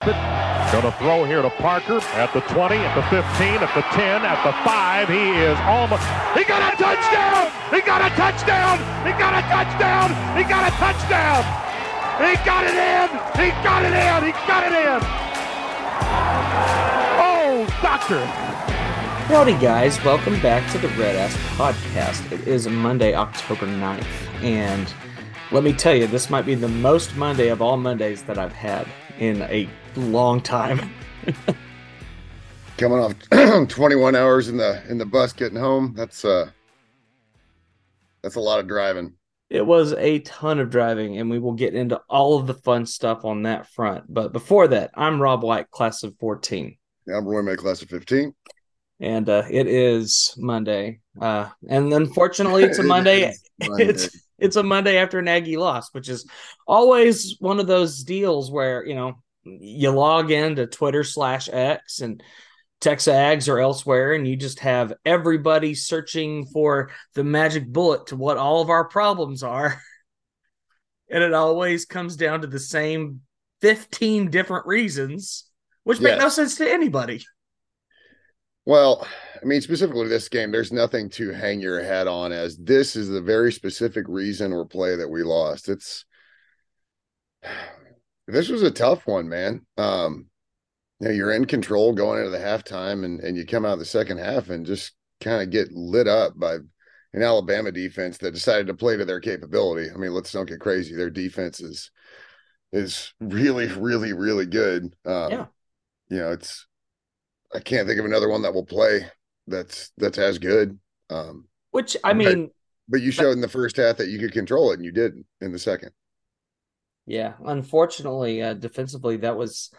Going to throw here to Parker at the 20, at the 15, at the 10, at the 5. He is almost. He got a touchdown! He got a touchdown! He got a touchdown! He got a touchdown! He got it in! He got it in! He got it in! Oh, doctor! Howdy, guys. Welcome back to the Red Ass Podcast. It is Monday, October 9th, and let me tell you, this might be the most Monday of all Mondays that I've had in a long time. Coming off 21 hours in the in the bus getting home. That's uh that's a lot of driving. It was a ton of driving, and we will get into all of the fun stuff on that front. But before that, I'm Rob White, class of 14. Yeah, I'm Roy May, class of 15. And uh, it is Monday. Uh, and unfortunately, it's a Monday. Monday. It's it's a Monday after an Aggie loss, which is always one of those deals where, you know, you log into Twitter slash X and TexAgs or elsewhere, and you just have everybody searching for the magic bullet to what all of our problems are. And it always comes down to the same 15 different reasons, which yes. make no sense to anybody. Well, I mean, specifically this game, there's nothing to hang your head on as this is the very specific reason or play that we lost. It's this was a tough one, man. Um, you know, you're in control going into the halftime and, and you come out of the second half and just kind of get lit up by an Alabama defense that decided to play to their capability. I mean, let's don't get crazy. Their defense is is really, really, really good. Um, yeah. You know, it's I can't think of another one that will play that's that's as good. Um, Which I mean, but, but you showed in the first half that you could control it, and you didn't in the second. Yeah, unfortunately, uh, defensively, that was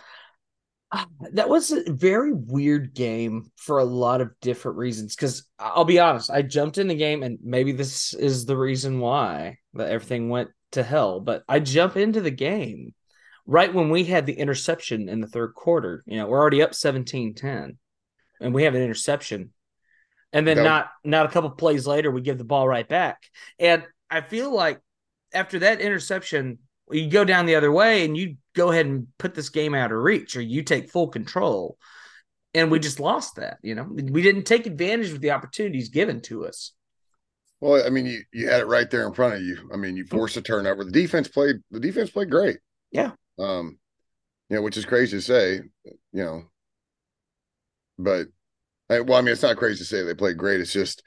uh, that was a very weird game for a lot of different reasons. Because I'll be honest, I jumped in the game, and maybe this is the reason why that everything went to hell. But I jump into the game right when we had the interception in the third quarter. You know, we're already up 17-10 and we have an interception. And then not not a couple plays later, we give the ball right back. And I feel like after that interception, you go down the other way and you go ahead and put this game out of reach, or you take full control. And we just lost that. You know, we didn't take advantage of the opportunities given to us. Well, I mean, you you had it right there in front of you. I mean, you forced a turnover. The defense played. The defense played great. Yeah. Um, you know, which is crazy to say. You know, but well, I mean, it's not crazy to say they played great. It's just,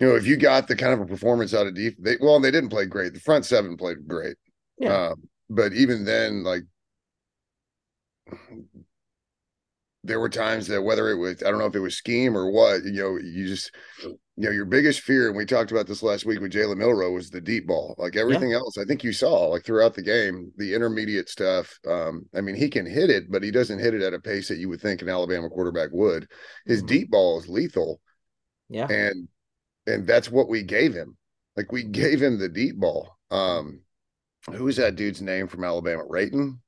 you know, if you got the kind of a performance out of deep, they well, they didn't play great. The front seven played great. Yeah. Um, but even then, like there were times that whether it was I don't know if it was scheme or what, you know, you just you know, your biggest fear, and we talked about this last week with Jalen Milroe, was the deep ball. Like everything yeah. else, I think you saw like throughout the game, the intermediate stuff. Um, I mean, he can hit it, but he doesn't hit it at a pace that you would think an Alabama quarterback would. His mm-hmm. deep ball is lethal. Yeah. And and that's what we gave him. Like we gave him the deep ball. Um, who is that dude's name from Alabama? Rayton?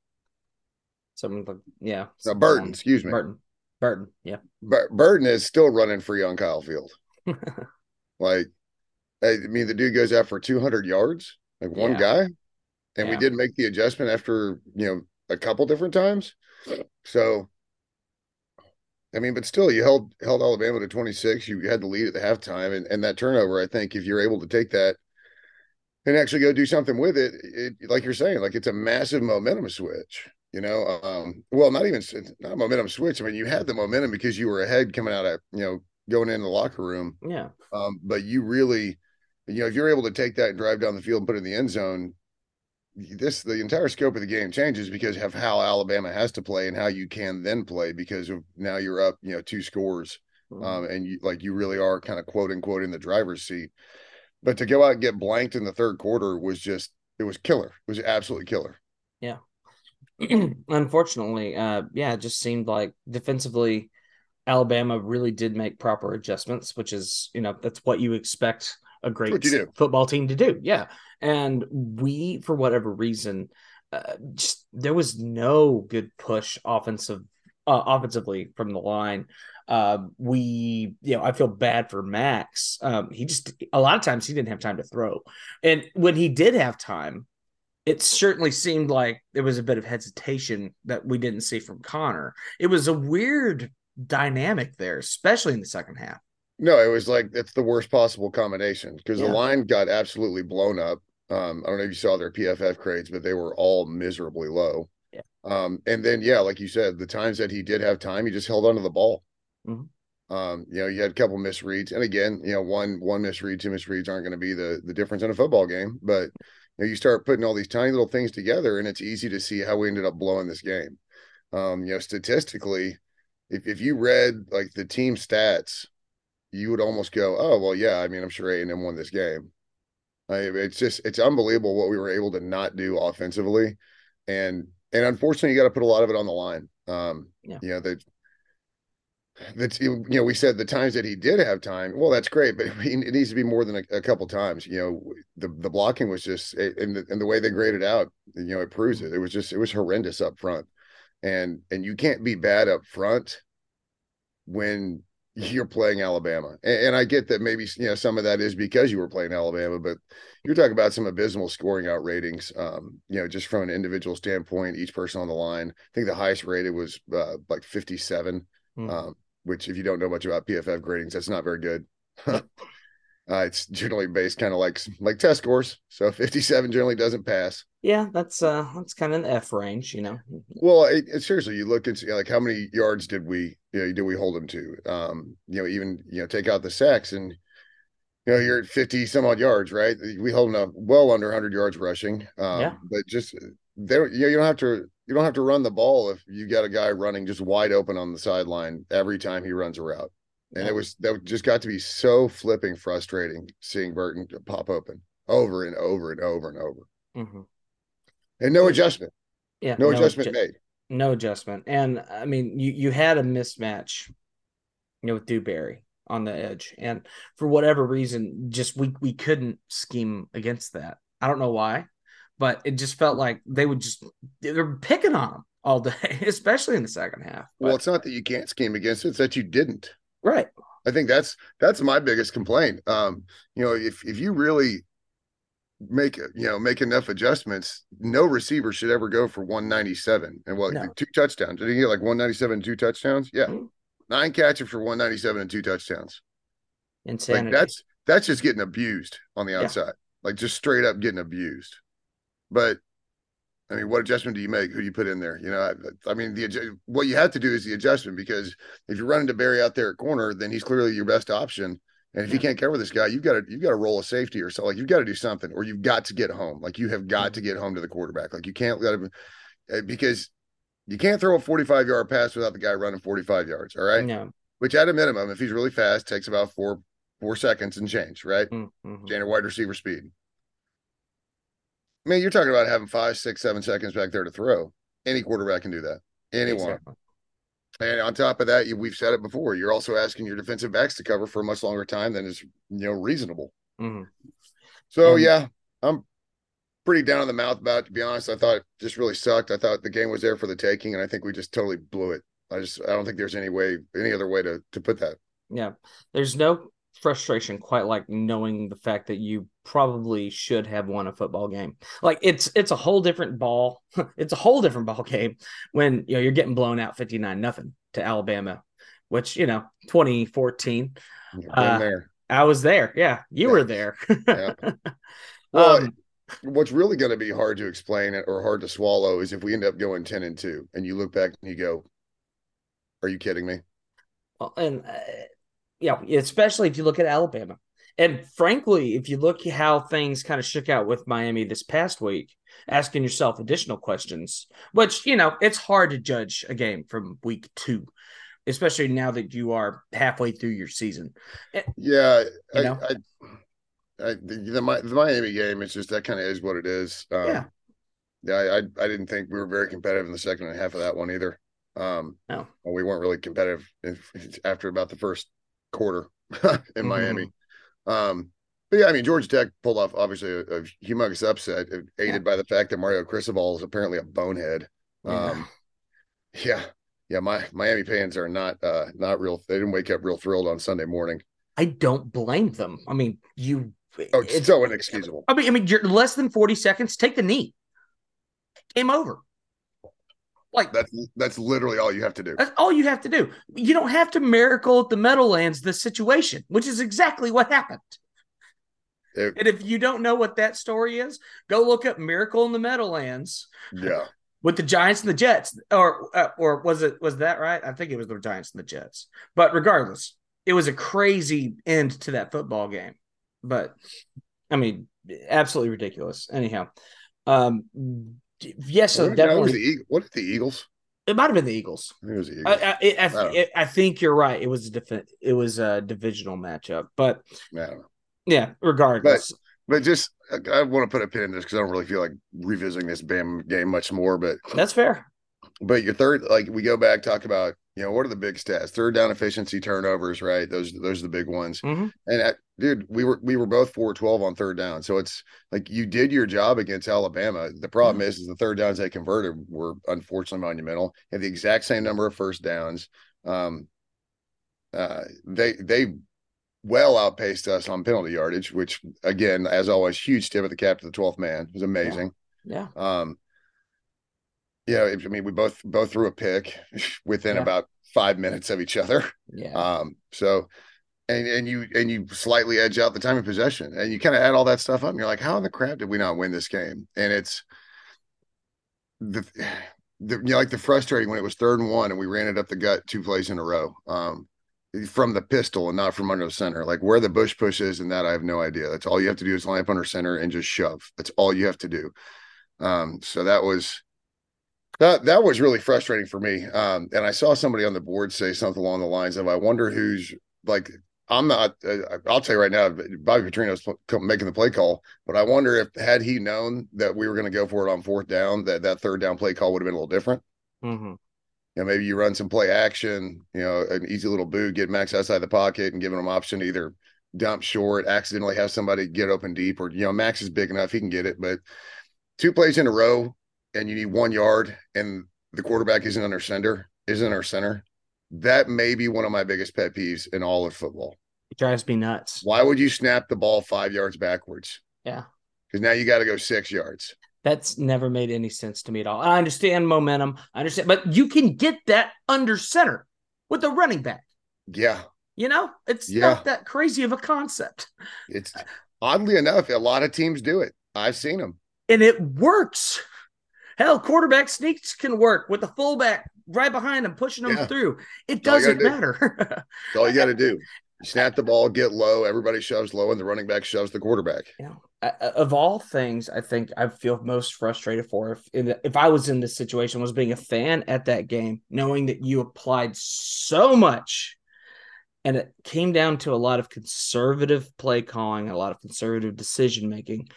Something like yeah. No, Burton, excuse me. Burton. Burton, yeah. Bur- Burton is still running free on Kyle Field. Like, I mean, the dude goes out for 200 yards, like one yeah. guy, and yeah. we did make the adjustment after you know a couple different times. So, I mean, but still, you held held Alabama to 26. You had the lead at the halftime, and and that turnover. I think if you're able to take that and actually go do something with it, it like you're saying, like it's a massive momentum switch. You know, um, well, not even not a momentum switch. I mean, you had the momentum because you were ahead coming out of you know going in the locker room. Yeah. Um, but you really, you know, if you're able to take that and drive down the field and put it in the end zone, this the entire scope of the game changes because of how Alabama has to play and how you can then play because of now you're up, you know, two scores. Mm-hmm. Um, and you like you really are kind of quote unquote in the driver's seat. But to go out and get blanked in the third quarter was just it was killer. It was absolutely killer. Yeah. Unfortunately, uh yeah, it just seemed like defensively Alabama really did make proper adjustments, which is, you know, that's what you expect a great football team to do. Yeah. And we, for whatever reason, uh, just there was no good push offensive uh, offensively from the line. Uh, we, you know, I feel bad for Max. Um, he just a lot of times he didn't have time to throw, and when he did have time, it certainly seemed like there was a bit of hesitation that we didn't see from Connor. It was a weird dynamic there, especially in the second half. No, it was like it's the worst possible combination because yeah. the line got absolutely blown up. Um, I don't know if you saw their PFF grades, but they were all miserably low. Yeah. Um, and then yeah, like you said, the times that he did have time, he just held onto the ball. Mm-hmm. Um, you know, you had a couple misreads, and again, you know, one one misread, two misreads aren't going to be the the difference in a football game. But you know, you start putting all these tiny little things together, and it's easy to see how we ended up blowing this game. Um, you know, statistically, if if you read like the team stats, you would almost go, "Oh, well, yeah." I mean, I'm sure A and M won this game. I, it's just it's unbelievable what we were able to not do offensively, and and unfortunately, you got to put a lot of it on the line. Um, yeah. You know, the that you know we said the times that he did have time well that's great but it needs to be more than a, a couple times you know the the blocking was just and the, and the way they graded out you know it proves it it was just it was horrendous up front and and you can't be bad up front when you're playing Alabama and, and I get that maybe you know some of that is because you were playing Alabama but you're talking about some abysmal scoring out ratings um you know just from an individual standpoint each person on the line I think the highest rated was uh, like 57 mm. um which if you don't know much about PFF gradings, that's not very good. uh, it's generally based kind of like like test scores. So 57 generally doesn't pass. Yeah, that's uh that's kind of an F range, you know. Well, it, it, seriously, you look at like how many yards did we you know did we hold them to? Um, you know, even you know take out the sacks and you know you're at 50 some odd yards, right? We hold them well under 100 yards rushing. Um, yeah. But just there, you know, you don't have to you don't have to run the ball if you got a guy running just wide open on the sideline every time he runs a route. And yeah. it was that just got to be so flipping frustrating seeing Burton pop open over and over and over and over. Mm-hmm. And no adjustment. Yeah. No, no adjustment made. No adjustment. And I mean, you you had a mismatch, you know, with DeBerry on the edge. And for whatever reason, just we we couldn't scheme against that. I don't know why but it just felt like they would just they're picking on him all day, especially in the second half. But, well, it's not that you can't scheme against it; it's that you didn't. Right. I think that's that's my biggest complaint. Um, you know, if if you really make you know make enough adjustments, no receiver should ever go for 197 and what no. two touchdowns. Did he get like 197 and two touchdowns? Yeah, mm-hmm. nine catches for 197 and two touchdowns. Insanity. Like that's that's just getting abused on the outside, yeah. like just straight up getting abused. But I mean, what adjustment do you make? Who do you put in there? You know, I, I, mean, the what you have to do is the adjustment because if you're running DeBerry out there at corner, then he's clearly your best option. And if yeah. you can't cover this guy, you've got to you've got to roll a safety or so. Like you've got to do something, or you've got to get home. Like you have got to get home to the quarterback. Like you can't let him eh, because you can't throw a 45 yard pass without the guy running 45 yards. All right. Yeah. Which at a minimum, if he's really fast, takes about four four seconds and change. Right. Mm-hmm. Standard wide receiver speed. Man, you're talking about having five, six, seven seconds back there to throw. Any quarterback can do that. Anyone. Exactly. And on top of that, we've said it before. You're also asking your defensive backs to cover for a much longer time than is you know reasonable. Mm-hmm. So um, yeah, I'm pretty down in the mouth about it. To be honest, I thought it just really sucked. I thought the game was there for the taking, and I think we just totally blew it. I just I don't think there's any way, any other way to to put that. Yeah, there's no frustration quite like knowing the fact that you probably should have won a football game. Like it's it's a whole different ball. it's a whole different ball game when you know you're getting blown out 59 nothing to Alabama, which you know 2014. Uh, there. I was there. Yeah, you yeah. were there. yeah. Well, um, what's really going to be hard to explain or hard to swallow is if we end up going 10 and 2 and you look back and you go, Are you kidding me? Well, and uh, yeah, especially if you look at Alabama. And frankly, if you look how things kind of shook out with Miami this past week, asking yourself additional questions, which, you know, it's hard to judge a game from week two, especially now that you are halfway through your season. Eh, yeah. You know? I, I, I, the, the, Miami game, it's just that kind of is what it is. Um, yeah. Yeah. I, I didn't think we were very competitive in the second half of that one either. Um, no. We weren't really competitive after about the first quarter in mm-hmm. Miami. Um, but yeah, I mean, Georgia Tech pulled off obviously a, a humongous upset, aided yeah. by the fact that Mario Cristobal is apparently a bonehead. Um, yeah. yeah, yeah, my Miami fans are not uh not real. They didn't wake up real thrilled on Sunday morning. I don't blame them. I mean, you. Oh, it's so inexcusable. I mean, I mean, you're less than forty seconds. Take the knee. Game over. Like that's that's literally all you have to do. That's all you have to do. You don't have to miracle at the Meadowlands the situation, which is exactly what happened. It, and if you don't know what that story is, go look up Miracle in the Meadowlands. Yeah. With the Giants and the Jets, or uh, or was it was that right? I think it was the Giants and the Jets. But regardless, it was a crazy end to that football game. But I mean, absolutely ridiculous. Anyhow, um, yes, so what definitely. The, what the Eagles? It might have been the Eagles. I think it was the Eagles. I, I, I, I think you're right. It was a diff- It was a divisional matchup, but yeah, regardless. But, but just I want to put a pin in this because I don't really feel like revisiting this Bam game much more. But that's fair. But your third, like we go back, talk about you know what are the big stats? Third down efficiency, turnovers, right? Those those are the big ones. Mm-hmm. And at, dude, we were we were both four twelve on third down, so it's like you did your job against Alabama. The problem mm-hmm. is, is the third downs they converted were unfortunately monumental. Had the exact same number of first downs. Um, uh, they they well outpaced us on penalty yardage, which again, as always, huge tip of the cap to the 12th man. It was amazing. Yeah. yeah. Um, yeah, I mean, we both both threw a pick within yeah. about five minutes of each other. Yeah. Um, so and and you and you slightly edge out the time of possession and you kind of add all that stuff up and you're like, how in the crap did we not win this game? And it's the the you know, like the frustrating when it was third and one and we ran it up the gut two plays in a row. Um, from the pistol and not from under the center. Like where the tush push is and that I have no idea. That's all you have to do is line up under center and just shove. That's all you have to do. Um, so that was that that was really frustrating for me. Um, and I saw somebody on the board say something along the lines of, "I wonder who's like." I'm not. Uh, I'll tell you right now, Bobby Petrino's making the play call, but I wonder if had he known that we were going to go for it on fourth down, that that third down play call would have been a little different. Mm-hmm you know, maybe you run some play action, you know, an easy little boot, get Max outside the pocket and give him option to either dump short, accidentally have somebody get open deep, or you know, Max is big enough, he can get it. But two plays in a row and you need one yard and the quarterback isn't under center, isn't our center. That may be one of my biggest pet peeves in all of football. It drives me nuts. Why would you snap the ball five yards backwards? Yeah. Because now you got to go six yards. That's never made any sense to me at all. I understand momentum. I understand, but you can get that under center with the running back. Yeah. You know, it's yeah. not that crazy of a concept. It's oddly enough, a lot of teams do it. I've seen them. And it works. Hell, quarterback sneaks can work with the fullback right behind them, pushing them yeah. through. It doesn't matter. That's all you got to do. You snap the ball, get low, everybody shoves low, and the running back shoves the quarterback. Yeah of all things, I think I feel most frustrated for if if I was in this situation was being a fan at that game, knowing that you applied so much, and it came down to a lot of conservative play calling, a lot of conservative decision making,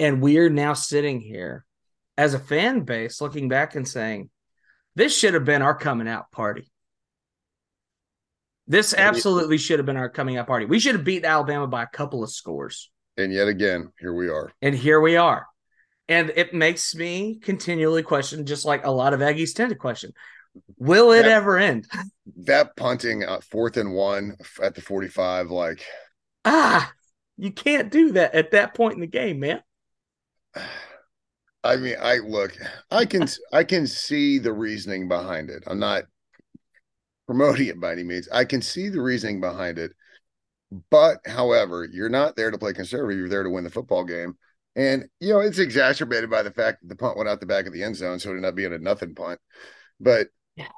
and we're now sitting here as a fan base looking back and saying, "This should have been our coming out party." This absolutely should have been our coming out party. We should have beat Alabama by a couple of scores. And yet again, here we are. And here we are. And it makes me continually question, just like a lot of Aggies tend to question, will it that, ever end? That punting uh, fourth and one at the 45, like. Ah, you can't do that at that point in the game, man. I mean, I look, I can, I can see the reasoning behind it. I'm not promoting it by any means. I can see the reasoning behind it. But however, you're not there to play conservative. You're there to win the football game. And you know, it's exacerbated by the fact that the punt went out the back of the end zone, so it ended up being a nothing punt. But yeah.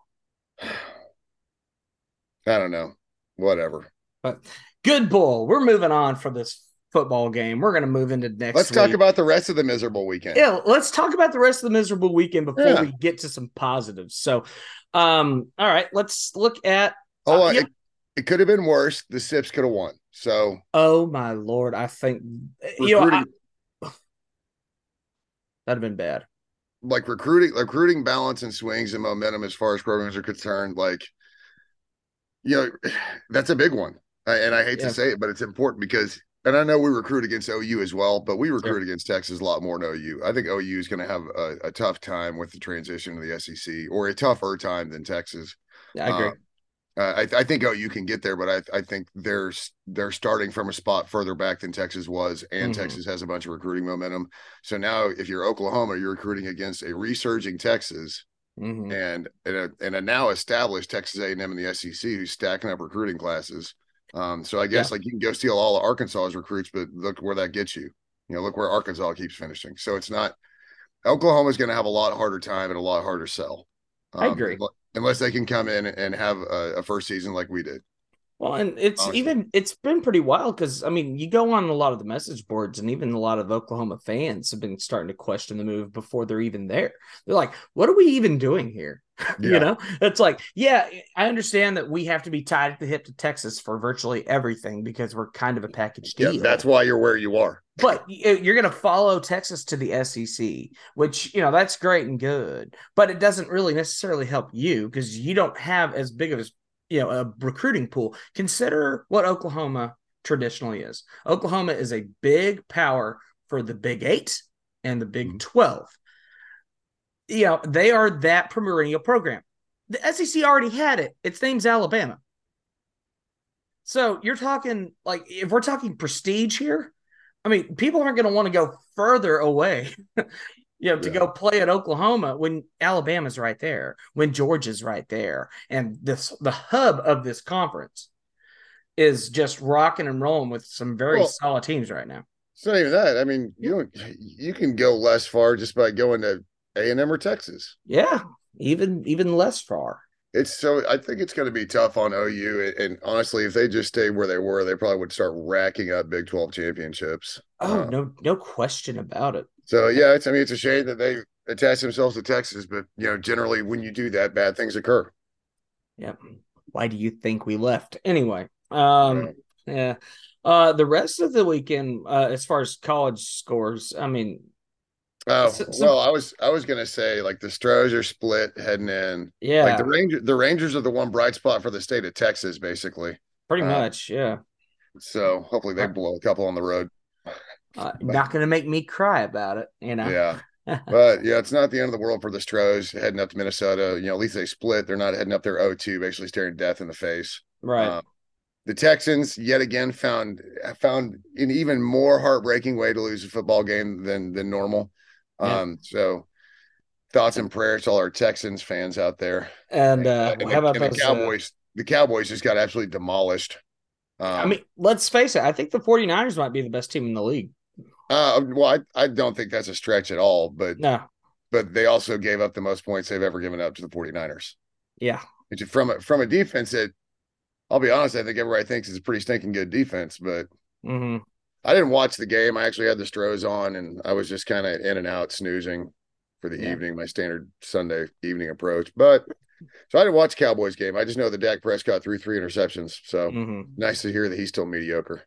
I don't know. Whatever. But good bull. We're moving on from this football game. We're going to move into next. Let's week. talk about the rest of the miserable weekend. Yeah, let's talk about the rest of the miserable weekend before yeah. we get to some positives. So, um, all right, let's look at. Oh, uh, yeah. it, it could have been worse. The Sips could have won. So, oh my lord, I think you know I, that'd have been bad. Like recruiting, recruiting balance and swings and momentum as far as programs are concerned. Like, you know, that's a big one. And I hate yeah. to say it, but it's important because, and I know we recruit against OU as well, but we recruit against Texas a lot more than OU. I think OU is going to have a, a, tough time with the transition to the SEC, or a tougher time than Texas. Yeah, I agree. Uh, I, I, think you can get there, but I, I think they're they're starting from a spot further back than Texas was, and mm-hmm. Texas has a bunch of recruiting momentum. So now, if you're Oklahoma, you're recruiting against a resurging Texas, mm-hmm. and and a, and a now established Texas A&M in the SEC who's stacking up recruiting classes. Um, so I guess yeah. like you can go steal all of Arkansas's recruits, but look where that gets you. You know, look where Arkansas keeps finishing. So it's not Oklahoma's going to have a lot harder time and a lot harder sell. Um, I agree unless they can come in and have a, a first season like we did. Well, and it's Honestly. even it's been pretty wild because I mean, you go on a lot of the message boards, and even a lot of Oklahoma fans have been starting to question the move before they're even there. They're like, "What are we even doing here?" Yeah. you know, it's like, yeah, I understand that we have to be tied at the hip to Texas for virtually everything because we're kind of a package deal. Yeah, that's why you're where you are. but you're going to follow Texas to the SEC, which you know that's great and good, but it doesn't really necessarily help you because you don't have as big of a you know a recruiting pool consider what oklahoma traditionally is oklahoma is a big power for the big eight and the big mm-hmm. 12 you know they are that perennial program the sec already had it its name's alabama so you're talking like if we're talking prestige here i mean people aren't going to want to go further away you know, to yeah. go play at Oklahoma when Alabama's right there, when Georgia's right there, and this the hub of this conference is just rocking and rolling with some very well, solid teams right now. It's not even that. I mean, you don't you can go less far just by going to A and M or Texas. Yeah, even even less far. It's so I think it's going to be tough on OU. And honestly, if they just stay where they were, they probably would start racking up Big Twelve championships. Oh um, no, no question about it. So yeah, it's I mean it's a shame that they attach themselves to Texas, but you know generally when you do that, bad things occur. Yeah. Why do you think we left anyway? Um, yeah. yeah. Uh, the rest of the weekend, uh, as far as college scores, I mean, Oh well, I was I was gonna say like the Stros are split heading in. Yeah, like the Ranger the Rangers are the one bright spot for the state of Texas, basically. Pretty uh, much, yeah. So hopefully they blow a couple on the road. Uh, not going to make me cry about it, you know. Yeah. but yeah, it's not the end of the world for the Stros heading up to Minnesota. You know, at least they split. They're not heading up there 0-2, basically staring death in the face. Right. Um, the Texans yet again found found an even more heartbreaking way to lose a football game than than normal. Yeah. Um, so thoughts and prayers to all our Texans fans out there. And, uh, and, how about and the uh, Cowboys? Uh, the Cowboys just got absolutely demolished. Um, I mean, let's face it. I think the 49ers might be the best team in the league. Uh, well, I, I don't think that's a stretch at all, but no, but they also gave up the most points they've ever given up to the 49ers. Yeah. Which from a, from a defense that I'll be honest, I think everybody thinks it's a pretty stinking good defense, but mm-hmm. I didn't watch the game. I actually had the Stros on and I was just kind of in and out snoozing for the yeah. evening, my standard Sunday evening approach. But so I didn't watch Cowboys game. I just know that Dak Prescott threw three interceptions. So mm-hmm. nice to hear that he's still mediocre.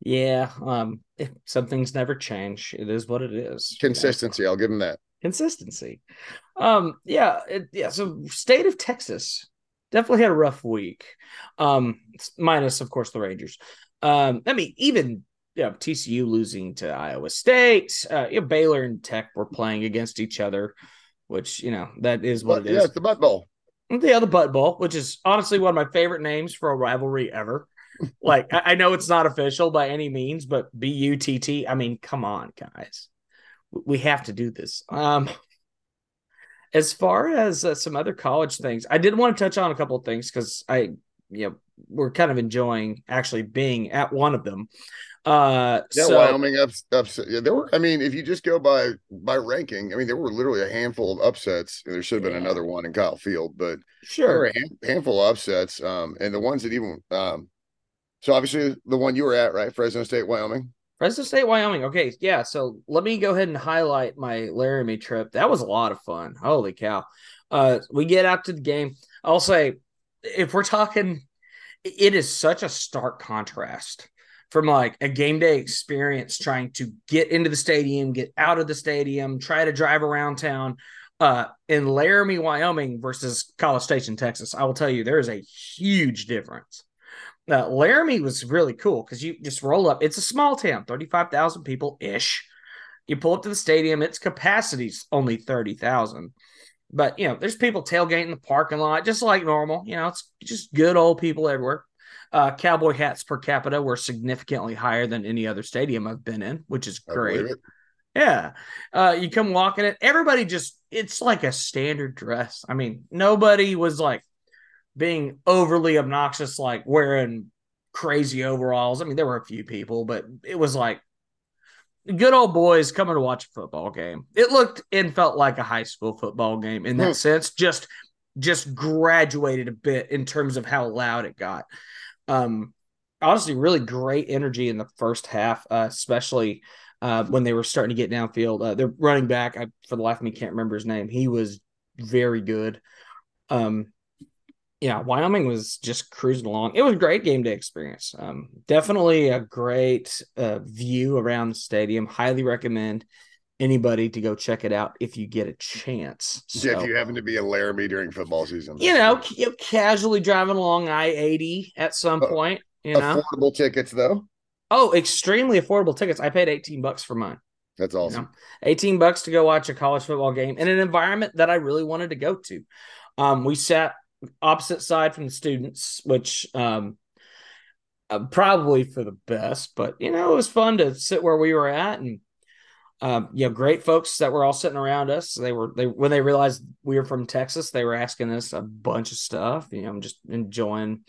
Yeah, um, some things never change. It is what it is. Consistency, I'll give him that. Consistency. Um, yeah, it, yeah. So, state of Texas definitely had a rough week. Um, minus, of course, the Rangers. Um, I mean, even yeah, TCU losing to Iowa State. Uh, yeah, Baylor and Tech were playing against each other, which you know that is what but, it is. Yeah, it's the Butt Bowl. Yeah, the Butt Bowl, which is honestly one of my favorite names for a rivalry ever like I, I know it's not official by any means, but B U T T. I mean, come on, guys, we have to do this. Um, as far as uh, some other college things, I did want to touch on a couple of things because I, you know, we're kind of enjoying actually being at one of them. Uh, yeah, so, Wyoming ups, upset. Yeah, there were. I mean, if you just go by by ranking, I mean, there were literally a handful of upsets. There should have been yeah. another one in Kyle Field, but sure, a hand, handful of upsets. Um, and the ones that even um, so obviously the one you were at, right? Fresno State, Wyoming. Fresno State, Wyoming. Okay, yeah. So let me go ahead and highlight my Laramie trip. That was a lot of fun. Holy cow! Uh, we get out to the game. I'll say, if we're talking, it is such a stark contrast from like a game day experience trying to get into the stadium, get out of the stadium, try to drive around town. Uh, in Laramie, Wyoming versus College Station, Texas, I will tell you there is a huge difference. Uh, Laramie was really cool because you just roll up. It's a small town, 35,000 people ish. You pull up to the stadium, its capacity's only 30,000. but you know, there's people tailgating the parking lot just like normal. You know, it's just good old people everywhere. Uh, cowboy hats per capita were significantly higher than any other stadium I've been in, which is great. Yeah. Uh, you come walking it, everybody just, it's like a standard dress. I mean, nobody was like being overly obnoxious, like wearing crazy overalls. I mean, there were a few people, but it was like good old boys coming to watch a football game. It looked and felt like a high school football game in that hmm. sense. Just just graduated a bit in terms of how loud it got. Um honestly really great energy in the first half, uh, especially uh, when they were starting to get downfield. Uh, their running back, I, for the life of me, can't remember his name. He was very good. Um, yeah, Wyoming was just cruising along. It was a great game day experience. Um, definitely a great uh, view around the stadium. Highly recommend anybody to go check it out if you get a chance. So, if you happen to be a Laramie during football season, you know, you casually driving along I eighty at some uh, point. You know, affordable tickets though. Oh, extremely affordable tickets. I paid eighteen bucks for mine. That's awesome. You know? Eighteen bucks to go watch a college football game in an environment that I really wanted to go to. Um, we sat opposite side from the students, which um, uh, probably for the best. But you know, it was fun to sit where we were at, and um, you know, great folks that were all sitting around us. They were they when they realized we were from Texas, they were asking us a bunch of stuff. You know, I'm just enjoying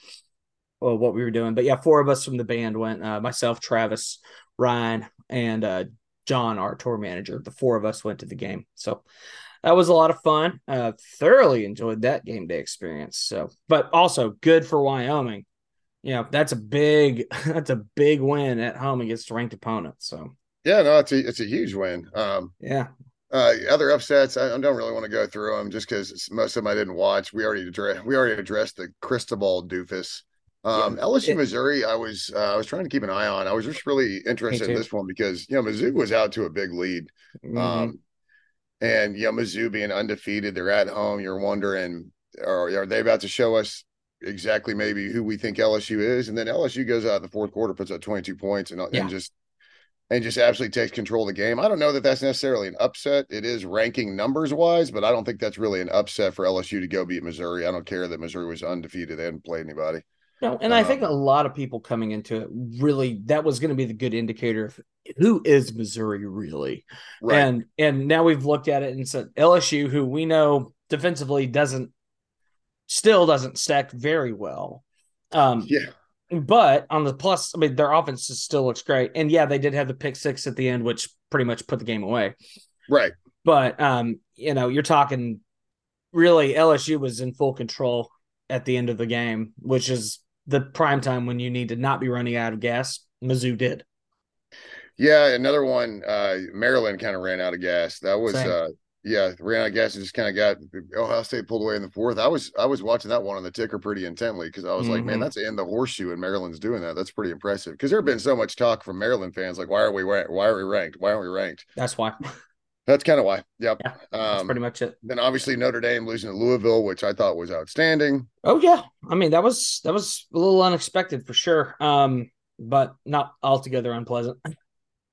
well, what we were doing. But yeah, four of us from the band went. Uh, myself, Travis, Ryan, and uh, John, our tour manager. The four of us went to the game. So that was a lot of fun. Uh, thoroughly enjoyed that game day experience. So, but also good for Wyoming. You know, that's a big that's a big win at home against ranked opponents. So yeah, no, it's a it's a huge win. Um, yeah. Uh, other upsets, I, I don't really want to go through them just because most of them I didn't watch. We already addressed we already addressed the Cristobal doofus. Um, yeah. LSU, Missouri, I was uh, I was trying to keep an eye on. I was just really interested in this one because you know Mizzou was out to a big lead. Mm-hmm. Um, and you know, Mizzou being undefeated, they're at home. You're wondering, are, are they about to show us exactly maybe who we think LSU is? And then LSU goes out in the fourth quarter, puts up 22 points, and, yeah. and just and just absolutely takes control of the game. I don't know that that's necessarily an upset. It is ranking numbers wise, but I don't think that's really an upset for LSU to go beat Missouri. I don't care that Missouri was undefeated; they hadn't played anybody. No, and um, I think a lot of people coming into it really that was going to be the good indicator of who is Missouri really, right. and and now we've looked at it and said LSU, who we know defensively doesn't still doesn't stack very well. Um, yeah. But on the plus, I mean, their offense still looks great, and yeah, they did have the pick six at the end, which pretty much put the game away. Right. But um, you know, you're talking really LSU was in full control at the end of the game, which is the prime time when you need to not be running out of gas. Mizzou did. Yeah, another one. Uh, Maryland kind of ran out of gas. That was uh, yeah, ran out of gas and just kind of got Ohio State pulled away in the fourth. I was I was watching that one on the ticker pretty intently because I was mm-hmm. like, man, mm-hmm. that's in the horseshoe, and Maryland's doing that. That's pretty impressive. Because there have been so much talk from Maryland fans, like, why are we why are we ranked? Why aren't we ranked? That's why. That's kind of why. Yep. Yeah, that's um, pretty much it. Then obviously Notre Dame losing to Louisville, which I thought was outstanding. Oh yeah, I mean that was that was a little unexpected for sure, um, but not altogether unpleasant.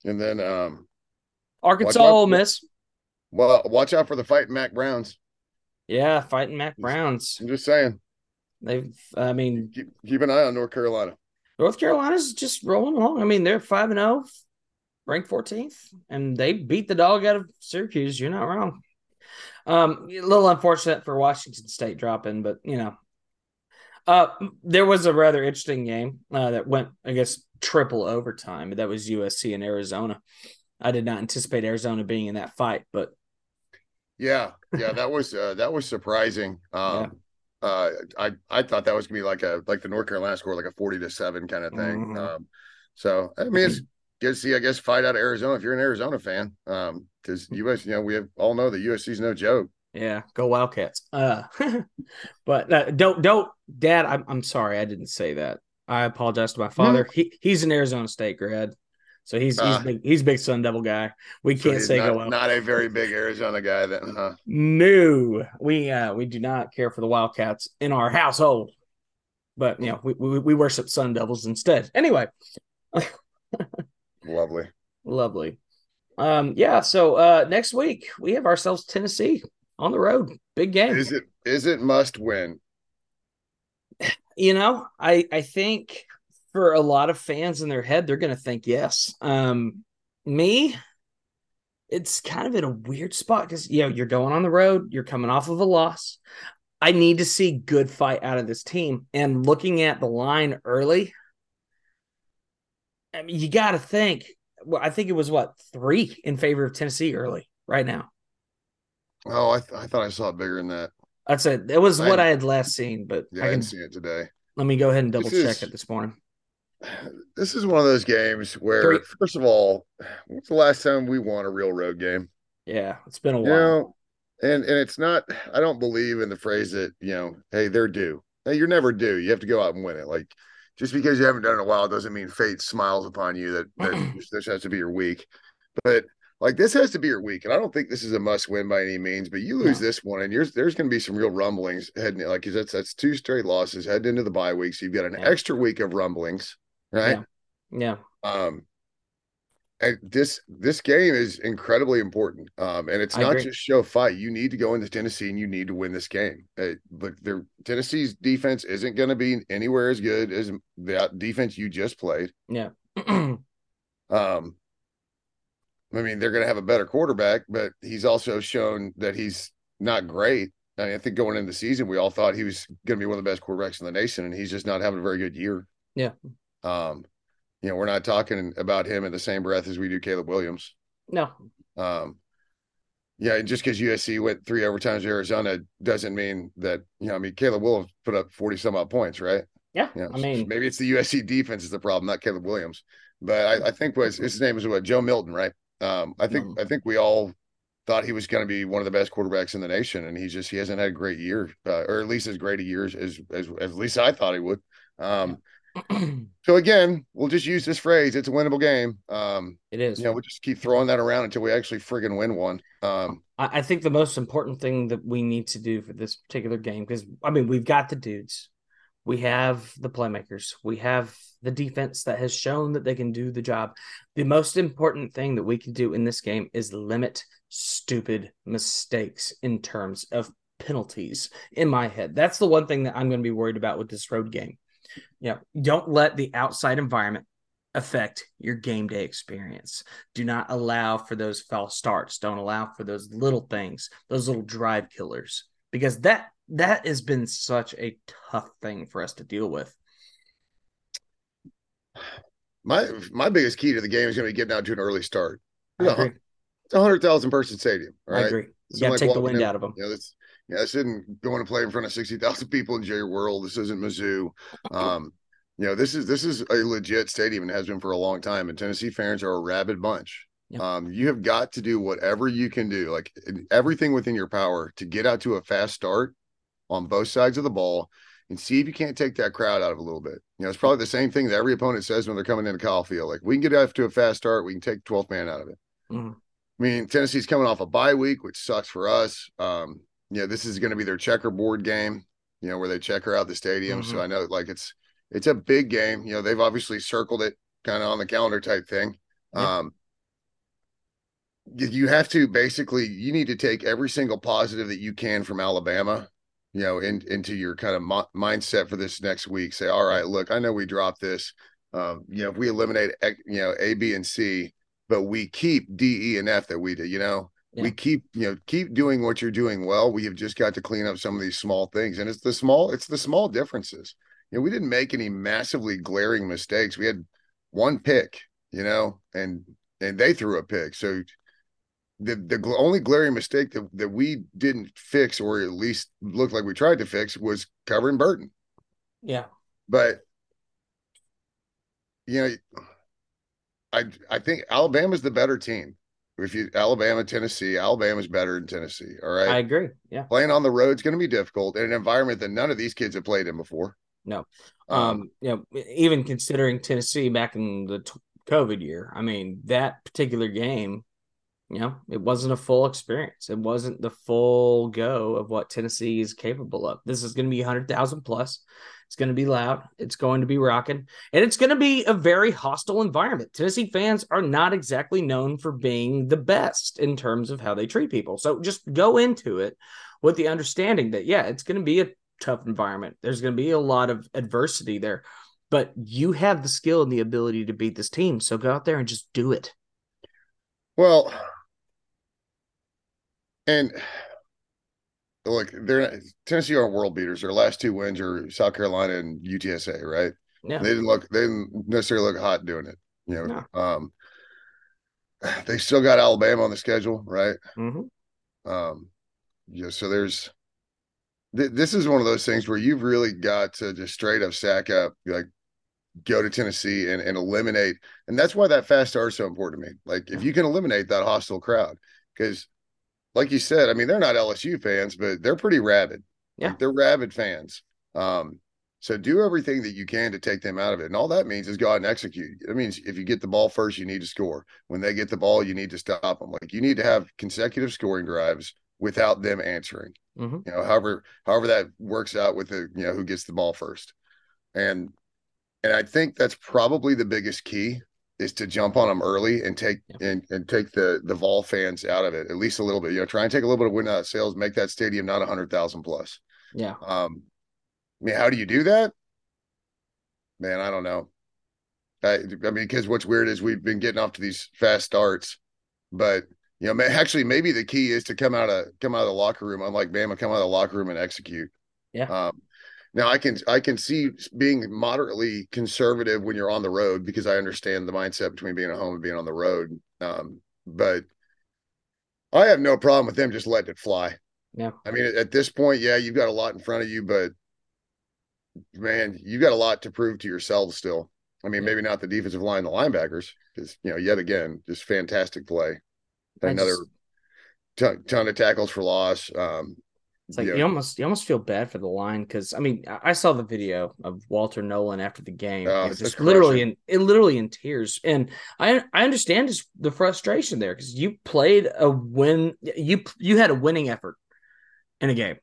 And then um, Arkansas Ole Miss. Well, watch out for the fighting Mack Browns. Yeah, fighting Mack Browns. I'm just saying. They've, I mean, keep, keep an eye on North Carolina. North Carolina's just rolling along. I mean, they're five and zero, oh, ranked 14th, and they beat the dog out of Syracuse. You're not wrong. Um, a little unfortunate for Washington State dropping, but you know, uh, there was a rather interesting game uh, that went, I guess, triple overtime. That was USC and Arizona. I did not anticipate Arizona being in that fight, but yeah, yeah, that was uh, that was surprising. Um, yeah. uh, I I thought that was gonna be like a like the North Carolina score, like a forty to seven kind of thing. Mm-hmm. Um, so I mean, it's good to see, I guess, fight out of Arizona if you're an Arizona fan. Um, because US, you know, we have, all know that USC's no joke. Yeah, go Wildcats. Uh, but uh, don't don't, Dad. I'm I'm sorry, I didn't say that. I apologize to my father. Mm-hmm. He he's an Arizona State grad, so he's he's uh, big, he's big Sun Devil guy. We so can't say not, go out. Not a very big Arizona guy then, huh? No, we uh we do not care for the Wildcats in our household, but you know we we, we worship Sun Devils instead. Anyway. Lovely. Lovely. Um, yeah, so uh next week we have ourselves Tennessee. on the road. Big game. Is it is it must win? You know, I I think for a lot of fans in their head, they're going to think yes. Um, me, it's kind of in a weird spot because you know you're going on the road, you're coming off of a loss. I need to see good fight out of this team. And looking at the line early, I mean, you got to think. Well, I think it was what three in favor of Tennessee early right now. Oh, I, th- I thought I saw it bigger than that. That's it. It was I what I had last seen, but yeah, I, I didn't see it today. Let me go ahead and double check it this morning. This is one of those games where, Three. first of all, what's the last time we won a real road game? Yeah, it's been a while. You know, and and it's not. I don't believe in the phrase that you know, hey, they're due. Hey, you're never due. You have to go out and win it. Like just because you haven't done it in a while doesn't mean fate smiles upon you that, that this has to be your week. But like this has to be your week, and I don't think this is a must win by any means. But you lose this one, and there's there's going to be some real rumblings heading like that's that's two straight losses heading into the bye week. So you've got an yeah. extra week of rumblings, right? Yeah. yeah. Um, and this this game is incredibly important. Um, and it's I not agree. just show fight. You need to go into Tennessee and you need to win this game. Uh, but their Tennessee's defense isn't going to be anywhere as good as the defense you just played. Yeah. um, I mean, they're going to have a better quarterback, but he's also shown that he's not great. I, mean, I think going into the season, we all thought he was going to be one of the best quarterbacks in the nation, and he's just not having a very good year. Yeah. Um, you know, we're not talking about him in the same breath as we do Caleb Williams. No. Um, yeah, just because USC went three overtimes to Arizona doesn't mean that you know. I mean, Caleb Williams put up forty some odd points, right? Yeah, you know, I mean, maybe it's the USC defense is the problem, not Caleb Williams. But I, I think was his name is what Joe Milton, right? Um, I think mm. I think we all thought he was going to be one of the best quarterbacks in the nation, and he just he hasn't had a great year, uh, or at least as great a year as, as, as at least I thought he would. Um, so again, we'll just use this phrase: it's a winnable game. Um, it is. You know, we'll just keep throwing that around until we actually friggin' win one. Um, I, I think the most important thing that we need to do for this particular game, because I mean, we've got the dudes, we have the playmakers, we have the defense that has shown that they can do the job. The most important thing that we can do in this game is limit stupid mistakes in terms of penalties in my head. That's the one thing that I'm going to be worried about with this road game. You know, don't let the outside environment affect your game day experience. Do not allow for those false starts. Don't allow for those little things, those little drive killers, because that that has been such a tough thing for us to deal with my my biggest key to the game is going to be getting out to an early start. It's a hundred thousand person stadium. Right? I agree. You got to like take the wind in, out of them. You know, yeah, this isn't going to play in front of sixty thousand people in Jerry World. This isn't Mizzou. Um, you know, this is this is a legit stadium and has been for a long time. And Tennessee fans are a rabid bunch. Yep. Um, you have got to do whatever you can do, like everything within your power, to get out to a fast start on both sides of the ball and see if you can't take that crowd out of a little bit. You know, it's probably the same thing that every opponent says when they're coming into Kyle Field. Like, we can get off to a fast start, we can take 12th man out of it. Mm-hmm. I mean, Tennessee's coming off a bye week, which sucks for us. Um, you know, this is going to be their checkerboard game, you know, where they checker out the stadium. Mm-hmm. So I know like it's it's a big game. You know, they've obviously circled it kind of on the calendar type thing. Um you have to basically you need to take every single positive that you can from Alabama you know, in, into your kind of mo- mindset for this next week. Say, all right, look, I know we dropped this. Um, you know, if we eliminate, you know, A, B, and C, but we keep D, E, and F that we do, you know, yeah. we keep, you know, keep doing what you're doing well. We have just got to clean up some of these small things. And it's the small, it's the small differences. You know, we didn't make any massively glaring mistakes. We had one pick, you know, and and they threw a pick. So the the only glaring mistake that, that we didn't fix or at least looked like we tried to fix was covering Burton. Yeah. But you know I I think Alabama's the better team. If you Alabama, Tennessee, Alabama's better than Tennessee. All right. I agree. Yeah. Playing on the road is going to be difficult in an environment that none of these kids have played in before. No. Um, um you know, even considering Tennessee back in the t- COVID year, I mean, that particular game You know, it wasn't a full experience. It wasn't the full go of what Tennessee is capable of. This is going to be 100,000 plus. It's going to be loud. It's going to be rocking. And it's going to be a very hostile environment. Tennessee fans are not exactly known for being the best in terms of how they treat people. So just go into it with the understanding that, yeah, it's going to be a tough environment. There's going to be a lot of adversity there, but you have the skill and the ability to beat this team. So go out there and just do it. Well, and look, they're Tennessee aren't world beaters. Their last two wins are South Carolina and UTSA, right? Yeah. They didn't look they didn't necessarily look hot doing it. You know, no. um they still got Alabama on the schedule, right? Mm-hmm. Um yeah, so there's th- this is one of those things where you've really got to just straight up sack up, like go to Tennessee and, and eliminate. And that's why that fast start is so important to me. Like if you can eliminate that hostile crowd, because like you said, I mean, they're not LSU fans, but they're pretty rabid. Yeah. Like, they're rabid fans. Um, so do everything that you can to take them out of it. And all that means is go out and execute. It means if you get the ball first, you need to score. When they get the ball, you need to stop them. Like you need to have consecutive scoring drives without them answering. Mm-hmm. You know, however, however that works out with the, you know, who gets the ball first. And and I think that's probably the biggest key is to jump on them early and take yeah. and, and take the the Vol fans out of it at least a little bit. You know, try and take a little bit of win out of sales, make that stadium not a hundred thousand plus. Yeah. Um, I mean, how do you do that? Man, I don't know. I, I mean, because what's weird is we've been getting off to these fast starts, but you know, actually, maybe the key is to come out of come out of the locker room, unlike Bama, come out of the locker room and execute. Yeah. Um, now I can I can see being moderately conservative when you're on the road because I understand the mindset between being at home and being on the road. Um, but I have no problem with them just letting it fly. Yeah. I mean, at this point, yeah, you've got a lot in front of you, but man, you've got a lot to prove to yourselves still. I mean, yeah. maybe not the defensive line, the linebackers, because you know, yet again, just fantastic play. Another just... ton, ton of tackles for loss. Um, it's like yeah. you almost you almost feel bad for the line because I mean I saw the video of Walter Nolen after the game, oh, just literally in it literally in tears, and I I understand just the frustration there because you played a win, you you had a winning effort in a game,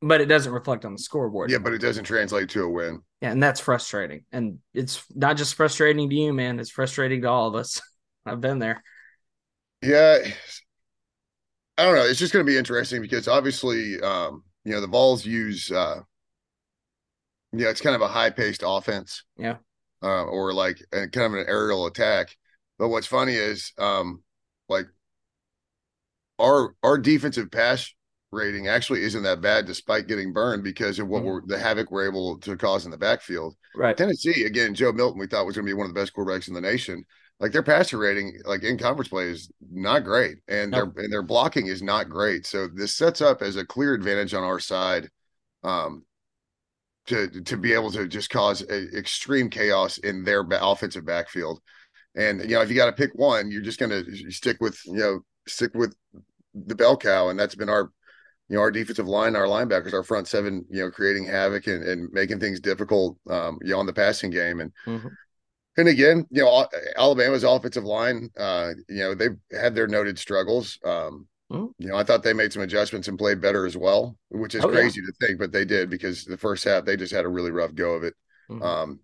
but it doesn't reflect on the scoreboard. Yeah, but it doesn't translate to a win. Yeah, and that's frustrating, and it's not just frustrating to you, man. It's frustrating to all of us. I've been there. Yeah, I don't know. It's just going to be interesting because obviously, um, you know, the Vols use, uh, yeah, it's kind of a high paced offense. Yeah. Uh, or like a, kind of an aerial attack. But what's funny is, um, like our our defensive pass rating actually isn't that bad despite getting burned because of what mm-hmm. we're the havoc we're able to cause in the backfield. Right. Tennessee, again, Joe Milton, we thought was going to be one of the best quarterbacks in the nation like their passer rating, like in conference play, is not great, and nope. their and their blocking is not great. So this sets up as a clear advantage on our side, um, to to be able to just cause a, extreme chaos in their offensive backfield. And you know, if you got to pick one, you're just going to stick with you know stick with the bell cow, and that's been our you know our defensive line, our linebackers, our front seven, you know, creating havoc and, and making things difficult, um, you know, on the passing game. And mm-hmm and again, you know, Alabama's offensive line, uh, you know, they've had their noted struggles. Um, mm-hmm. You know, I thought they made some adjustments and played better as well, which is oh, crazy yeah. to think, but they did because the first half they just had a really rough go of it. Mm-hmm. Um,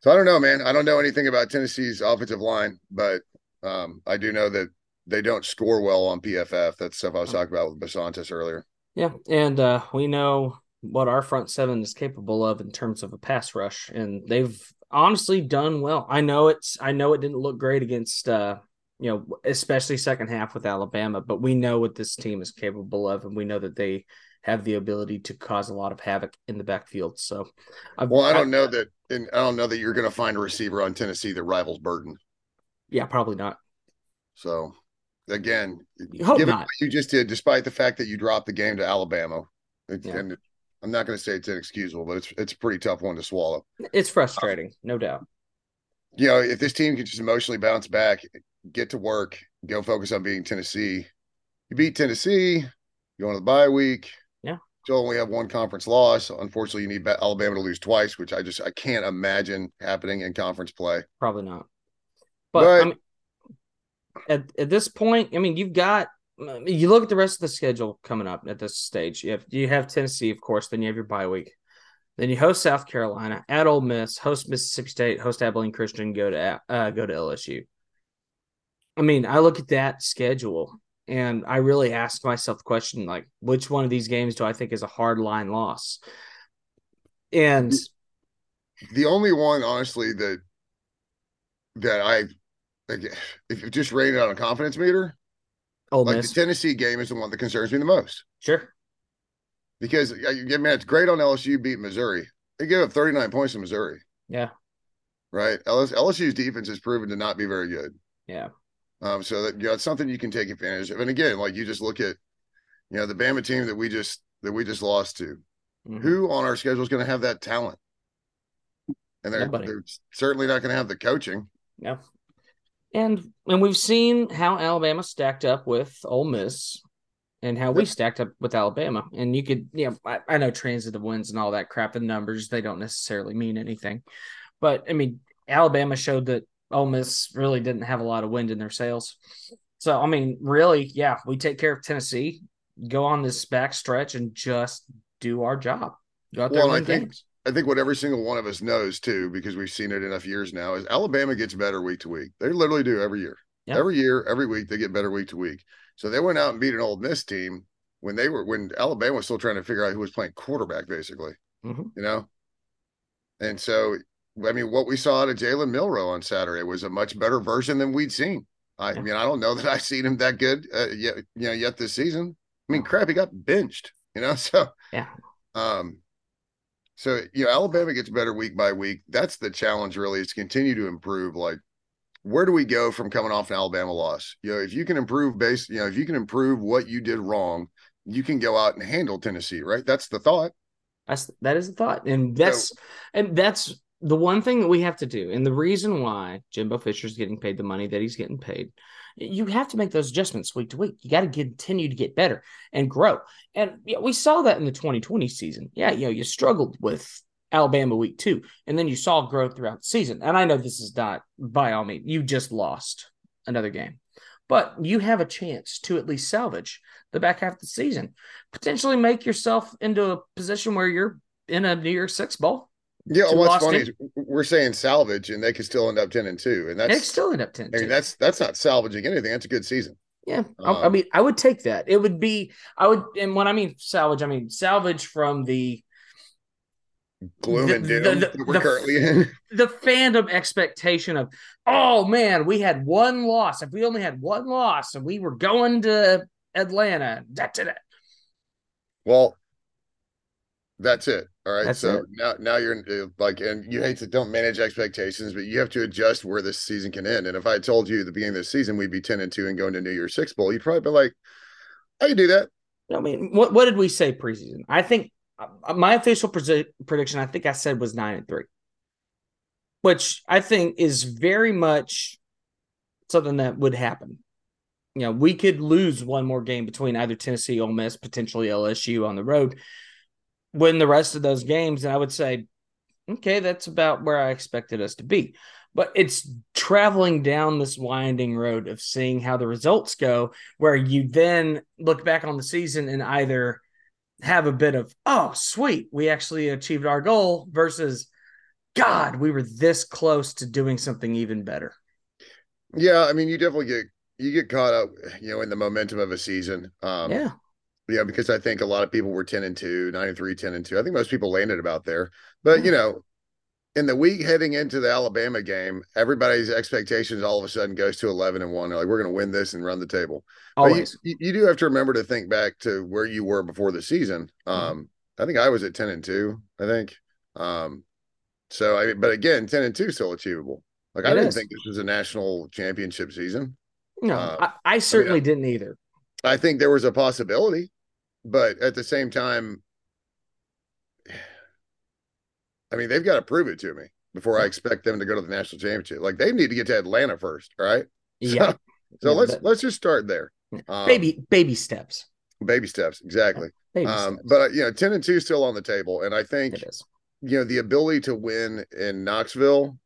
so I don't know, man. I don't know anything about Tennessee's offensive line, but um, I do know that they don't score well on PFF. That's stuff I was mm. talking about with Basantis earlier. Yeah, and uh, we know what our front seven is capable of in terms of a pass rush, and they've honestly done well. I know it's I know it didn't look great against uh you know, especially second half with Alabama, but we know what this team is capable of and we know that they have the ability to cause a lot of havoc in the backfield. So I've, Well, I don't I, know that and I don't know that you're going to find a receiver on Tennessee that rivals Burton. Yeah, probably not. So again, given not. what you just did, despite the fact that you dropped the game to Alabama, yeah. and I'm not going to say it's inexcusable, but it's it's a pretty tough one to swallow. It's frustrating, um, no doubt. You know, if this team can just emotionally bounce back, get to work, go focus on beating Tennessee. You beat Tennessee, go into the bye week. Yeah. You only have one conference loss. Unfortunately, you need Alabama to lose twice, which I just I can't imagine happening in conference play. Probably not. But, but I mean, at, at this point, I mean, you've got you look at the rest of the schedule coming up at this stage. You have you have Tennessee, of course, then you have your bye week. Then you host South Carolina at Ole Miss, host Mississippi State, host Abilene Christian, go to uh, go to LSU. I mean, I look at that schedule and I really ask myself the question like, which one of these games do I think is a hard line loss? And the only one, honestly, that that I like, if you just rate it on a confidence meter, Ole like Miss. the Tennessee game is the one that concerns me the most. Sure. Because man, it's great on LSU beat Missouri. They gave up 39 points to Missouri. Yeah. Right. LSU's defense has proven to not be very good. Yeah. Um, so that you know, it's something you can take advantage of. And again, like you just look at, you know, the Bama team that we just that we just lost to. Mm-hmm. Who on our schedule is going to have that talent? And they're, they're certainly not going to have the coaching. Yeah. And and we've seen how Alabama stacked up with Ole Miss and how we stacked up with Alabama. And you could, you know, I, I know transitive wins and all that crap, the numbers, they don't necessarily mean anything. But I mean, Alabama showed that Ole Miss really didn't have a lot of wind in their sails. So, I mean, really, yeah, we take care of Tennessee, go on this back stretch and just do our job. Go out there well, and win I games. I think what every single one of us knows too, because we've seen it enough years now, is Alabama gets better week to week. They literally do every year. Yep. Every year, every week, they get better week to week. So they went out and beat an Ole Miss team when they were when Alabama was still trying to figure out who was playing quarterback, basically. Mm-hmm. You know, and so I mean, what we saw out of Jalen Milroe on Saturday was a much better version than we'd seen. I, yeah. I mean, I don't know that I've seen him that good uh, yet, you know, yet this season. I mean, crap, he got benched, you know. So yeah. Um, so you know, Alabama gets better week by week. That's the challenge, really, is to continue to improve. Like, where do we go from coming off an Alabama loss? You know, if you can improve base, you know, if you can improve what you did wrong, you can go out and handle Tennessee, right? That's the thought. That's that is the thought, and that's so, and that's the one thing that we have to do, and the reason why Jimbo Fisher is getting paid the money that he's getting paid, you have to make those adjustments week to week. You got to continue to get better and grow. And yeah, we saw that in the 2020 season. Yeah, you know, you struggled with Alabama week two, and then you saw growth throughout the season. And I know this is not by all means, you just lost another game, but you have a chance to at least salvage the back half of the season, potentially make yourself into a position where you're in a New Year's Six bowl yeah, what's funny is we're saying salvage, and they could still end up ten and two, and that's they still end up ten. I mean, that's that's not salvaging anything. That's a good season. Yeah, um, I, I mean, I would take that. It would be, I would, and when I mean salvage, I mean salvage from the gloom the, and doom the, the, that we're currently in. The fandom expectation of, oh man, we had one loss. If we only had one loss, and we were going to Atlanta, da, da, da. Well, that's it. All right. That's so it. now now you're uh, like and you hate to don't manage expectations, but you have to adjust where this season can end. And if I told you at the beginning of the season we'd be 10 and 2 and going to New Year's Six Bowl, you'd probably be like, I can do that. I mean, what what did we say preseason? I think uh, my official pre- prediction, I think I said was nine and three, which I think is very much something that would happen. You know, we could lose one more game between either Tennessee, Ole Miss, potentially LSU on the road win the rest of those games, and I would say, okay, that's about where I expected us to be. But it's traveling down this winding road of seeing how the results go, where you then look back on the season and either have a bit of, oh, sweet, we actually achieved our goal, versus, God, we were this close to doing something even better. Yeah, I mean, you definitely get you get caught up, you know, in the momentum of a season. Um, yeah. Yeah, because I think a lot of people were 10 and 2, 9 and 3, 10 and 2. I think most people landed about there. But, mm-hmm. you know, in the week heading into the Alabama game, everybody's expectations all of a sudden goes to 11 and 1. They're like, we're going to win this and run the table. Always. You, you, do have to remember to think back to where you were before the season. Mm-hmm. Um, I think I was at 10 and 2, I think. Um, so, I mean, but again, 10 and 2 still achievable. Like, it I didn't is. think this was a national championship season. No, uh, I, I, certainly I mean, didn't either. I think there was a possibility, but at the same time, I mean, they've got to prove it to me before I expect them to go to the national championship. Like they need to get to Atlanta first, right? Yeah. So, so yeah, let's but, let's just start there. Um, baby baby steps. Baby steps, exactly. Baby um, steps. But uh, you know, ten and two still on the table, and I think you know the ability to win in Knoxville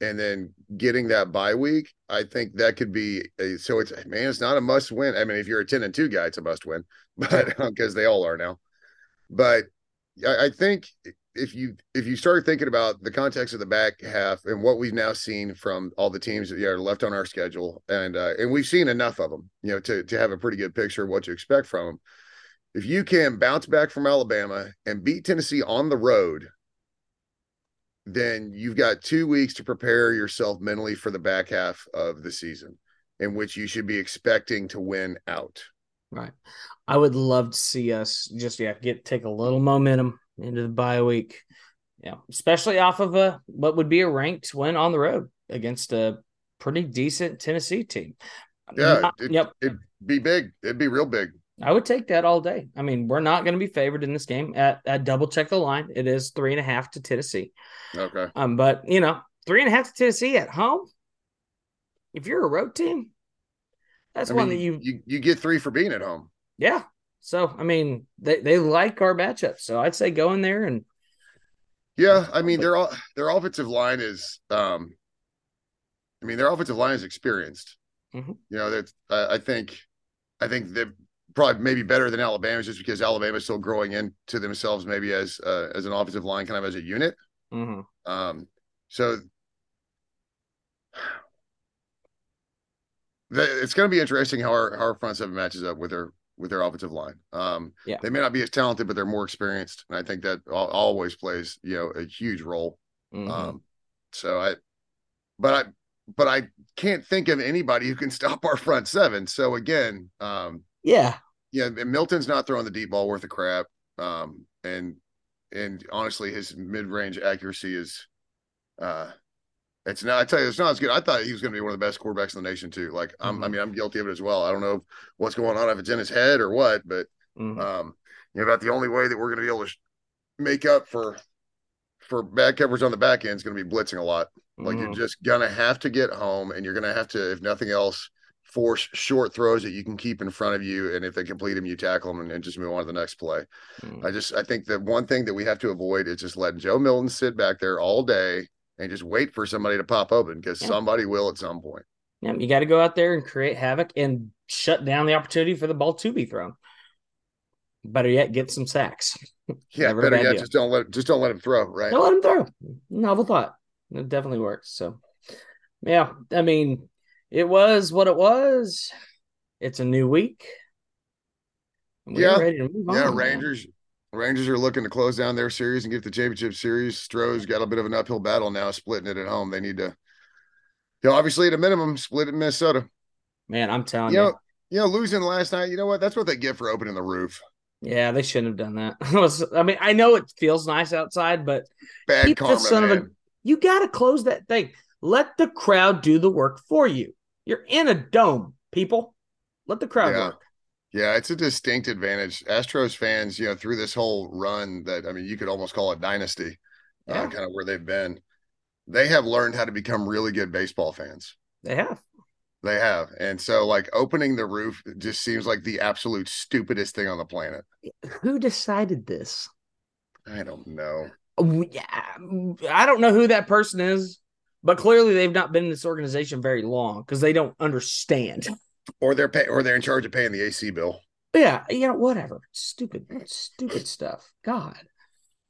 and then getting that bye week, I think that could be a, so it's man, it's not a must win. I mean, if you're a 10 and 2 guy, it's a must win, but because they all are now. But I, I, think if you if you start thinking about the context of the back half and what we've now seen from all the teams that are left on our schedule, and uh, and we've seen enough of them, you know, to to have a pretty good picture of what to expect from them. If you can bounce back from Alabama and beat Tennessee on the road then you've got two weeks to prepare yourself mentally for the back half of the season in which you should be expecting to win out. Right. I would love to see us just yeah get take a little momentum into the bye week. Yeah, especially off of a what would be a ranked win on the road against a pretty decent Tennessee team. Yeah, Not, it, yep. It'd be big. It'd be real big. I would take that all day. I mean, we're not going to be favored in this game. At, at double check the line, it is three and a half to Tennessee. Okay. Um, but you know, three and a half to Tennessee at home. If you're a road team, that's I one mean, that you, you you get three for being at home. Yeah. So I mean, they they like our matchup. So I'd say go in there and. Yeah, I mean, their their offensive line is, um, I mean, their offensive line is experienced. Mm-hmm. You know, that uh, I think, I think that probably maybe better than Alabama just because Alabama's still growing into themselves maybe as uh, as an offensive line kind of as a unit. Mm-hmm. Um, so it's going to be interesting how our, how our front seven matches up with their with their offensive line. Um, yeah. they may not be as talented, but they're more experienced, and I think that always plays you know a huge role. Mm-hmm. Um, so I, but I, but I can't think of anybody who can stop our front seven. So again, um, yeah, yeah, Milton's not throwing the deep ball worth a crap. Um, and and honestly, his mid range accuracy is uh it's not I tell you, it's not as good. I thought he was gonna be one of the best quarterbacks in the nation too. Like I'm, mm-hmm. I mean, I'm guilty of it as well. I don't know what's going on if it's in his head or what, but mm-hmm. um, you know, about the only way that we're gonna be able to make up for for bad coverage on the back end is gonna be blitzing a lot. Like mm-hmm. you're just gonna have to get home and you're gonna have to, if nothing else, force short throws that you can keep in front of you and if they complete them you tackle them and, and just move on to the next play mm. i just i think the one thing that we have to avoid is just letting joe milton sit back there all day and just wait for somebody to pop open because yeah. somebody will at some point yeah you got to go out there and create havoc and shut down the opportunity for the ball to be thrown better yet get some sacks yeah better yet just don't let just don't let him throw right don't let him throw novel thought it definitely works so yeah i mean it was what it was. It's a new week. We're yeah, yeah. On, Rangers. Rangers are looking to close down their series and get the championship series. 'Stros got a bit of an uphill battle now, splitting it at home. They need to, you know, obviously at a minimum, split it in Minnesota. Man, I'm telling you, you, know, you know, losing last night. You know what? That's what they get for opening the roof. Yeah, they shouldn't have done that. I mean, I know it feels nice outside, but bad karma, son man. Of a, you got to close that thing. Let the crowd do the work for you. You're in a dome, people. Let the crowd yeah. work. Yeah, it's a distinct advantage. Astros fans, you know, through this whole run that I mean, you could almost call it dynasty, uh, yeah. uh, kind of where they've been. They have learned how to become really good baseball fans. They have. They have. And so like opening the roof just seems like the absolute stupidest thing on the planet. Who decided this? I don't know. Yeah, I don't know who that person is. But clearly, they've not been in this organization very long because they don't understand. Or they're pay, or they're in charge of paying the AC bill. Yeah, you know, whatever. Stupid, stupid stuff. God.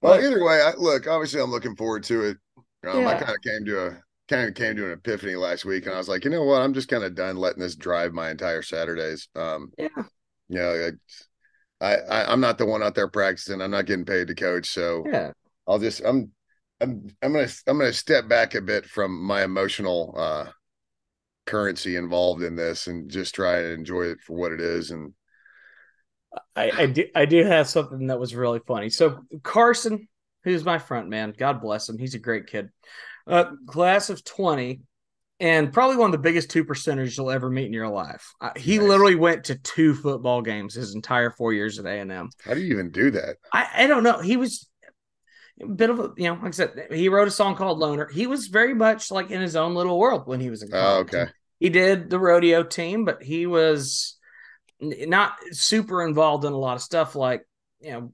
Well, but, either way, I, look. Obviously, I'm looking forward to it. Um, yeah. I kind of came to a kind of came to an epiphany last week, and I was like, you know what? I'm just kind of done letting this drive my entire Saturdays. Um, yeah. You know, I, I I'm not the one out there practicing. I'm not getting paid to coach, so yeah. I'll just I'm I'm I'm gonna I'm gonna step back a bit from my emotional uh currency involved in this and just try to enjoy it for what it is and I, I do I do have something that was really funny. So Carson, who's my front man, God bless him, he's a great kid. Uh, class of 20 and probably one of the biggest two percenters you'll ever meet in your life. Uh, he nice. literally went to two football games his entire four years at A and M. How do you even do that? I, I don't know. He was a bit of a you know like i said he wrote a song called loner he was very much like in his own little world when he was in college. Oh, okay he did the rodeo team but he was not super involved in a lot of stuff like you know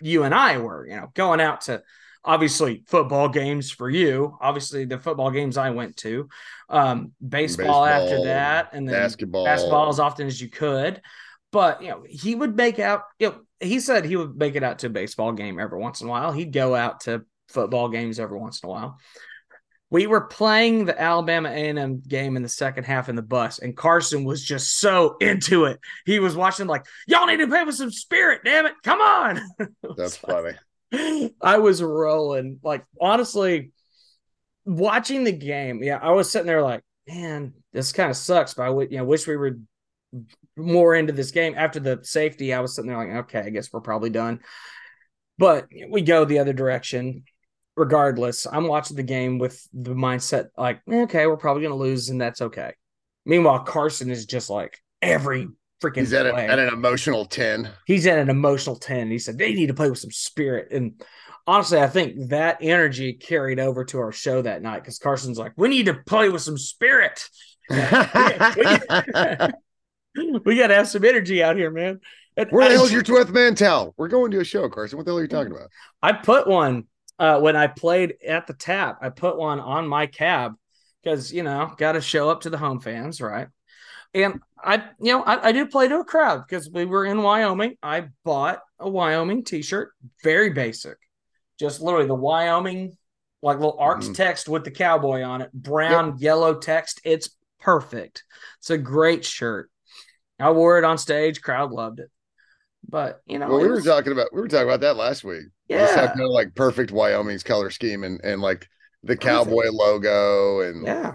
you and i were you know going out to obviously football games for you. Obviously, the football games I went to, um, baseball, baseball after that, and then basketball, basketball as often as you could. But you know, he would make out. You know, he said he would make it out to a baseball game every once in a while. He'd go out to football games every once in a while. We were playing the Alabama A&M game in the second half in the bus, and Carson was just so into it. He was watching like, "Y'all need to play with some spirit, damn it! Come on!" That's funny. I was rolling. Like honestly, watching the game, yeah, I was sitting there like, man, this kind of sucks. But I would, you know, wish we were more into this game. After the safety, I was sitting there like, okay, I guess we're probably done. But we go the other direction. Regardless, I'm watching the game with the mindset like, eh, okay, we're probably going to lose, and that's okay. Meanwhile, Carson is just like every freaking. He's at, a, at an emotional ten. He's at an emotional ten. He said they need to play with some spirit, and honestly, I think that energy carried over to our show that night because Carson's like, we need to play with some spirit. we, got to have some energy out here, man. And Where the hell's your 12th man towel? We're going to a show, Carson. What the hell are you talking mm. about? I put one uh, when I played at the tap. I put one on my cab because, you know, got to show up to the home fans, right? And I, you know, I, I did play to a crowd because we were in Wyoming. I bought a Wyoming t-shirt, very basic, just literally the Wyoming, like little arch mm. text with the cowboy on it, brown, yep. yellow text. It's perfect. It's a great shirt. I wore it on stage. Crowd loved it. But you know, well, we was, were talking about we were talking about that last week. Yeah, just kind of like perfect Wyoming's color scheme and and like the cowboy logo and yeah,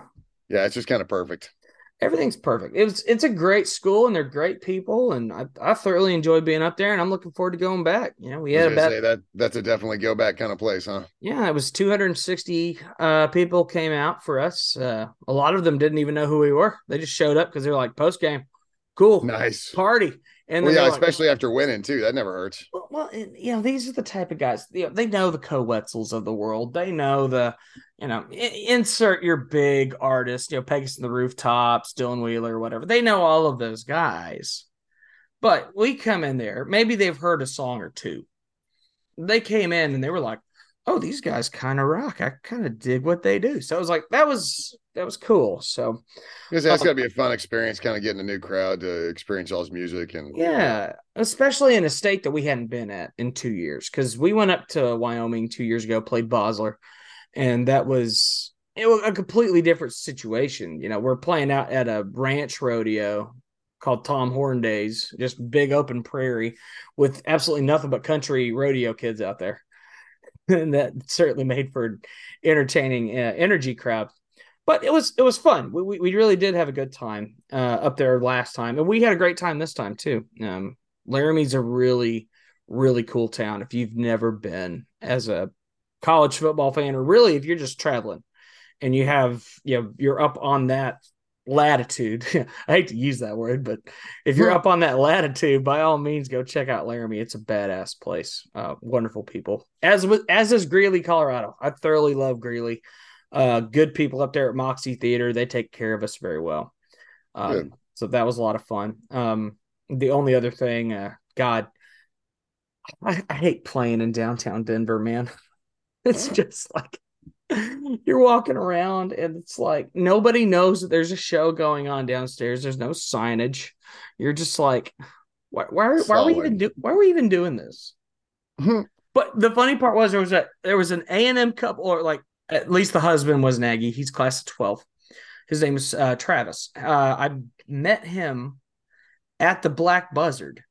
yeah, it's just kind of perfect everything's perfect. It was it's a great school and they're great people and I, I thoroughly enjoyed being up there and I'm looking forward to going back. You know, we had about that that's a definitely go back kind of place, huh? Yeah, it was 260 uh, people came out for us. Uh, a lot of them didn't even know who we were. They just showed up because they were like post game, cool, nice party. And well, yeah, especially after winning too. That never hurts. Well, well, you know, these are the type of guys. You know, they know the Koe Wetzels of the world. They know the, you know, insert your big artist. You know, Pecos and the Rooftops, Dylan Wheeler, whatever. They know all of those guys. But we come in there. Maybe they've heard a song or two. They came in and they were like, "Oh, these guys kind of rock. I kind of dig what they do." So I was like, "That was that was cool. So because that's um, got to be a fun experience, kind of getting a new crowd to experience all his music and yeah, especially in a state that we hadn't been at in two years. Because we went up to Wyoming two years ago, played Bosler, and that was it was a completely different situation. You know, we're playing out at a ranch rodeo called Tom Horn Days, just big open prairie with absolutely nothing but country rodeo kids out there. and that certainly made for entertaining uh, energy crowd but it was it was fun. We, we, we really did have a good time uh, up there last time, and we had a great time this time too. Um, Laramie's a really really cool town. If you've never been as a college football fan, or really if you're just traveling, and you have you know you're up on that latitude. I hate to use that word, but if you're up on that latitude, by all means, go check out Laramie. It's a badass place. Uh, wonderful people. As as is Greeley, Colorado. I thoroughly love Greeley uh, good people up there at Moxi Theater. They take care of us very well. Um, so that was a lot of fun. Um, the only other thing, uh, God, I, I hate playing in downtown Denver, man. It's just like you're walking around and it's like nobody knows that there's a show going on downstairs. There's no signage. You're just like, why, why, why are we even do, why are we even doing this? but the funny part was there was a there was an A and M couple or like at least the husband was an Aggie. He's class of 12. His name is uh, Travis. Uh, I met him at the Black Buzzard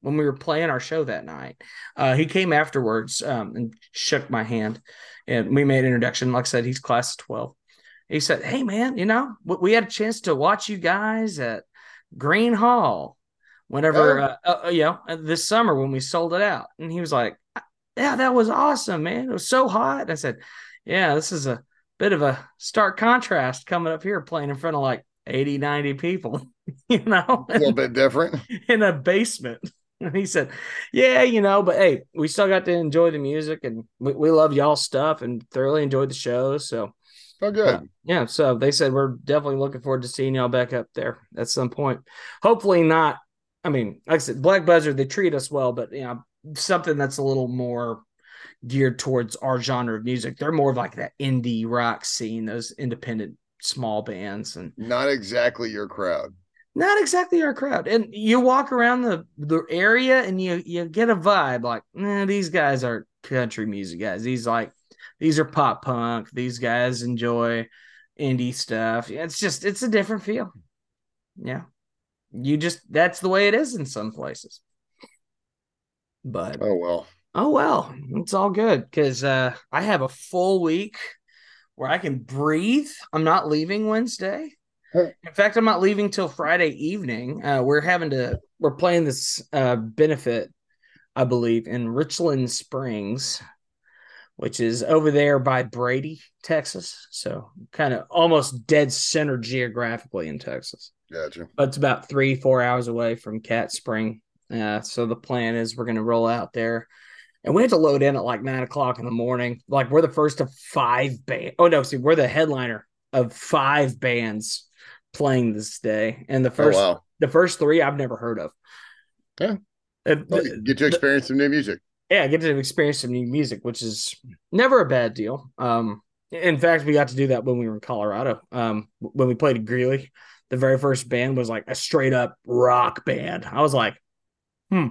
when we were playing our show that night. Uh, he came afterwards um, and shook my hand, and we made an introduction. Like I said, he's class of 12. He said, Hey, man, you know, we had a chance to watch you guys at Gruene Hall whenever, oh. uh, uh, you know, this summer when we sold it out. And he was like, Yeah, that was awesome, man. It was so hot. And I said, yeah, this is a bit of a stark contrast coming up here playing in front of like 80, 90 people, you know, a little bit different in a basement. And he said, Yeah, you know, but hey, we still got to enjoy the music and we, we love y'all stuff and thoroughly enjoyed the show. So, oh, good. Uh, yeah. So they said, We're definitely looking forward to seeing y'all back up there at some point. Hopefully, not. I mean, like I said, Black Buzzard, they treat us well, but, you know, something that's a little more geared towards our genre of music. They're more of like that indie rock scene, those independent small bands, and not exactly your crowd. Not exactly our crowd. And you walk around the the area and you you get a vibe like, nah, these guys are country music guys. These like these are pop punk. These guys enjoy indie stuff. It's just it's a different feel. Yeah. You just that's the way it is in some places. But oh well. Oh well, it's all good because uh, I have a full week where I can breathe. I'm not leaving Wednesday. In fact, I'm not leaving till Friday evening. Uh, we're having to we're playing this uh, benefit, I believe, in Richland Springs, which is over there by Brady, Texas. So kind of almost dead center geographically in Texas. Gotcha. But it's about three, four hours away from Cat Spring. Uh, so the plan is we're going to roll out there. And we had to load in at like nine o'clock in the morning. Like we're the first of five band. Oh no, see, we're the headliner of five bands playing this day. And the oh, first oh, wow. the first three I've never heard of. Yeah. Well, get to experience the, some new music. Yeah, get to experience some new music, which is never a bad deal. Um, in fact, we got to do that when we were in Colorado. Um, when we played Greeley, the very first band was like a straight up rock band. I was like, hmm.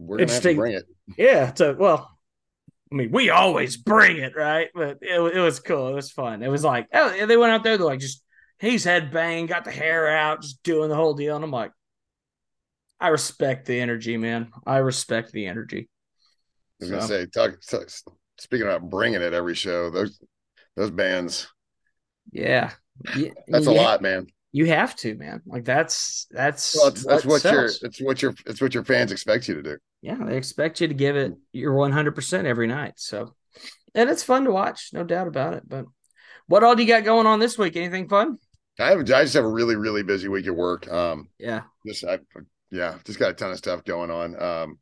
We're gonna have to bring it. Yeah. So well, I mean, we always bring it, right? But it, it was cool. It was fun. It was like, oh, they went out there, they're like, just he's head bang, got the hair out, just doing the whole deal. And I'm like, I respect the energy, man. I respect the energy. I was so. gonna say, talk, talk, speaking about bringing it every show, those those bands. Yeah, that's a lot, man. You have to, man. Like that's that's well, that's, that's what, what your it's what your it's what your fans expect you to do. Yeah, they expect you to give it your one hundred percent every night. So, and it's fun to watch, no doubt about it. But what all do you got going on this week? Anything fun? I have I just have a really really busy week at work. Um, yeah, just I yeah, just got a ton of stuff going on. Um,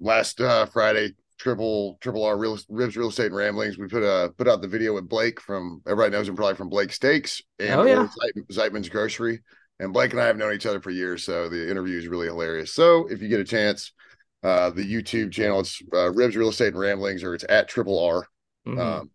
last uh, Friday, triple triple R real ribs real estate and ramblings. We put uh put out the video with Blake from everybody knows him probably from Blake Steaks and oh, yeah. Zeitman's Grocery. And Blake and I have known each other for years, so the interview is really hilarious. So if you get a chance, uh, the YouTube channel it's uh, Ribs Real Estate and Ramblings, or it's at Triple R. Mm-hmm. Um,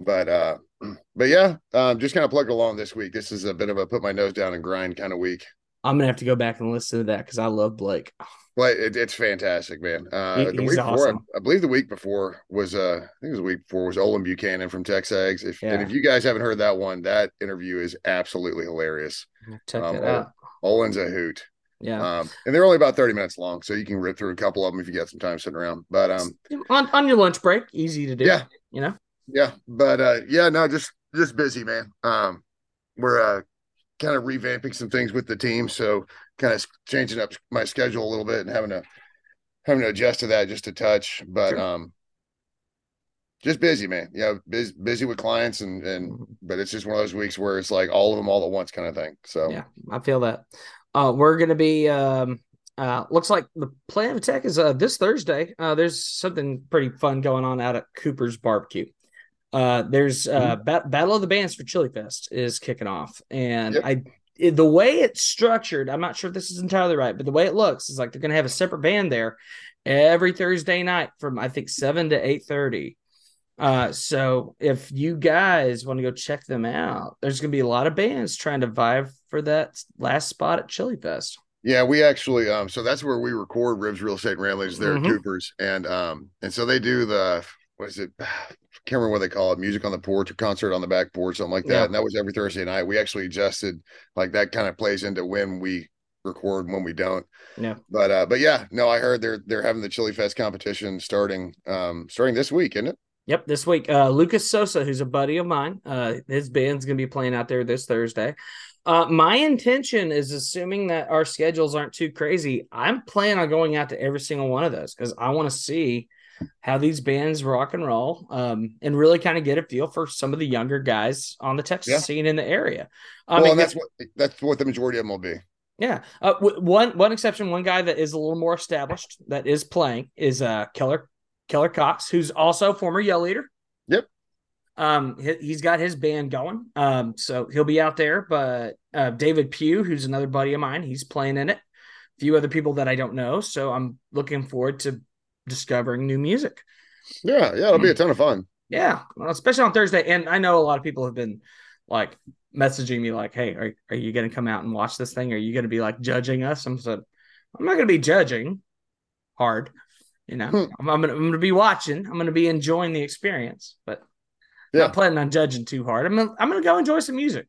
but uh, but yeah, um, just kind of plugged along this week. This is a bit of a put my nose down and grind kind of week. I'm gonna have to go back and listen to that because I love Blake. Well, it, it's fantastic, man. Uh, he, the week awesome. before, I, I, believe the week before was uh, I think it was the week before was Olin Buchanan from TexAgs. If yeah. and if you guys haven't heard that one, that interview is absolutely hilarious. Check um, it out. Olin's a hoot. Yeah. Um, and they're only about 30 minutes long, so you can rip through a couple of them if you get some time sitting around. But um on, on your lunch break, easy to do. Yeah. You know? Yeah. But uh yeah, no, just just busy, man. Um we're uh kind of revamping some things with the team. So kind of changing up my schedule a little bit and having to having to adjust to that just a touch. But sure. um just busy, man. Yeah, busy, busy with clients and and mm-hmm. but it's just one of those weeks where it's like all of them all at once kind of thing. So yeah, I feel that. Uh we're gonna be um uh looks like the plan of attack is uh this Thursday. Uh there's something pretty fun going on out at Cooper's barbecue. Uh, there's uh, mm-hmm. ba- Battle of the Bands for Chili Fest is kicking off, and yep. I the way it's structured, I'm not sure if this is entirely right, but the way it looks is like they're going to have a separate band there every Thursday night from I think seven to eight thirty. Uh, so if you guys want to go check them out, there's going to be a lot of bands trying to vie for that last spot at Chili Fest. Yeah, we actually um so that's where we record Ribs Real Estate and Ramblings there mm-hmm. at Cooper's and um and so they do the what is it I can't remember what they call it, music on the porch or concert on the back porch, something like that. Yeah. And that was every Thursday night. We actually adjusted like that kind of plays into when we record when we don't. Yeah. But uh but yeah, no, I heard they're they're having the Chili Fest competition starting um starting this week, isn't it? Yep, this week. Uh Lucas Sosa, who's a buddy of mine, uh his band's gonna be playing out there this Thursday. Uh my intention is assuming that our schedules aren't too crazy. I'm planning on going out to every single one of those because I want to see how these bands rock and roll um, and really kind of get a feel for some of the younger guys on the Texas yeah. scene in the area. Um, well, and that's what that's what the majority of them will be. Yeah, uh, w- one one exception, one guy that is a little more established that is playing is uh Keller Keller Cox, who's also former Yell Leader. Yep. Um, he, has got his band going. Um, so he'll be out there. But uh, David Pugh, who's another buddy of mine, he's playing in it. A few other people that I don't know. So I'm looking forward to discovering new music. Yeah, yeah, it'll be a ton of fun. Yeah, especially on Thursday. And I know a lot of people have been like messaging me like, "Hey, are, are you going to come out and watch this thing? Are you going to be like judging us?" I'm said, "I'm not going to be judging hard. You know, hmm. I'm, I'm going I'm to be watching. I'm going to be enjoying the experience, but yeah. not planning on judging too hard. I'm gonna, I'm going to go enjoy some music."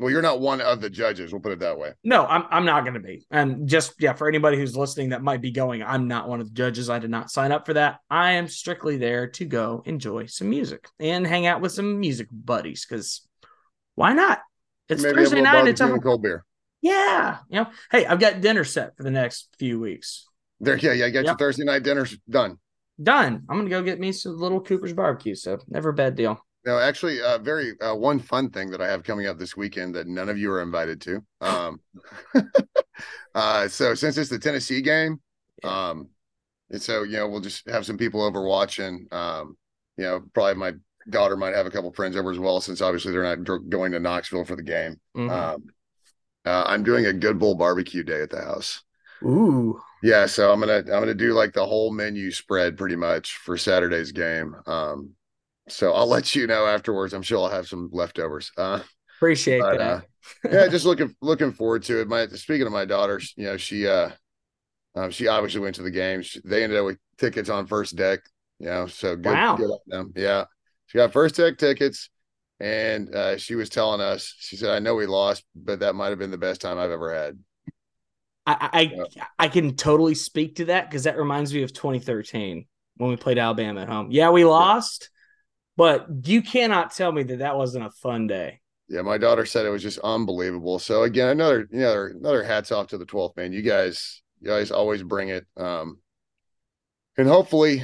Well, you're not one of the judges. We'll put it that way. No, I'm I'm not going to be. And just yeah, for anybody who's listening that might be going, I'm not one of the judges. I did not sign up for that. I am strictly there to go enjoy some music and hang out with some music buddies because why not? It's Maybe Thursday night. It's a cold beer. Yeah, you know. Hey, I've got dinner set for the next few weeks. There, yeah, yeah. I got yep. your Thursday night dinners done. Done. I'm gonna go get me some little Cooper's barbecue. So never a bad deal. No, actually, uh, very uh, one fun thing that I have coming up this weekend that none of you are invited to. Um, uh, so since it's the Tennessee game, um, and so you know we'll just have some people over watching. Um, you know, probably my daughter might have a couple friends over as well, since obviously they're not going to Knoxville for the game. Mm-hmm. Um, uh, I'm doing a good bull barbecue day at the house. Ooh, yeah. So I'm gonna I'm gonna do like the whole menu spread pretty much for Saturday's game. Um, so I'll let you know afterwards. I'm sure I'll have some leftovers. Uh, Appreciate but, that. Uh, yeah, just looking looking forward to it. My speaking of my daughter, you know, she uh, um, she obviously went to the game. She, they ended up with tickets on first deck. You know, so good, wow. good on them. Yeah, she got first deck tickets, and uh, she was telling us. She said, "I know we lost, but that might have been the best time I've ever had." I I, I can totally speak to that because that reminds me of 2013 when we played Alabama at home. Yeah, we lost. But you cannot tell me that that wasn't a fun day. Yeah, my daughter said it was just unbelievable. So again, another you know another hats off to the 12th man. You guys, you guys always bring it. Um, and hopefully,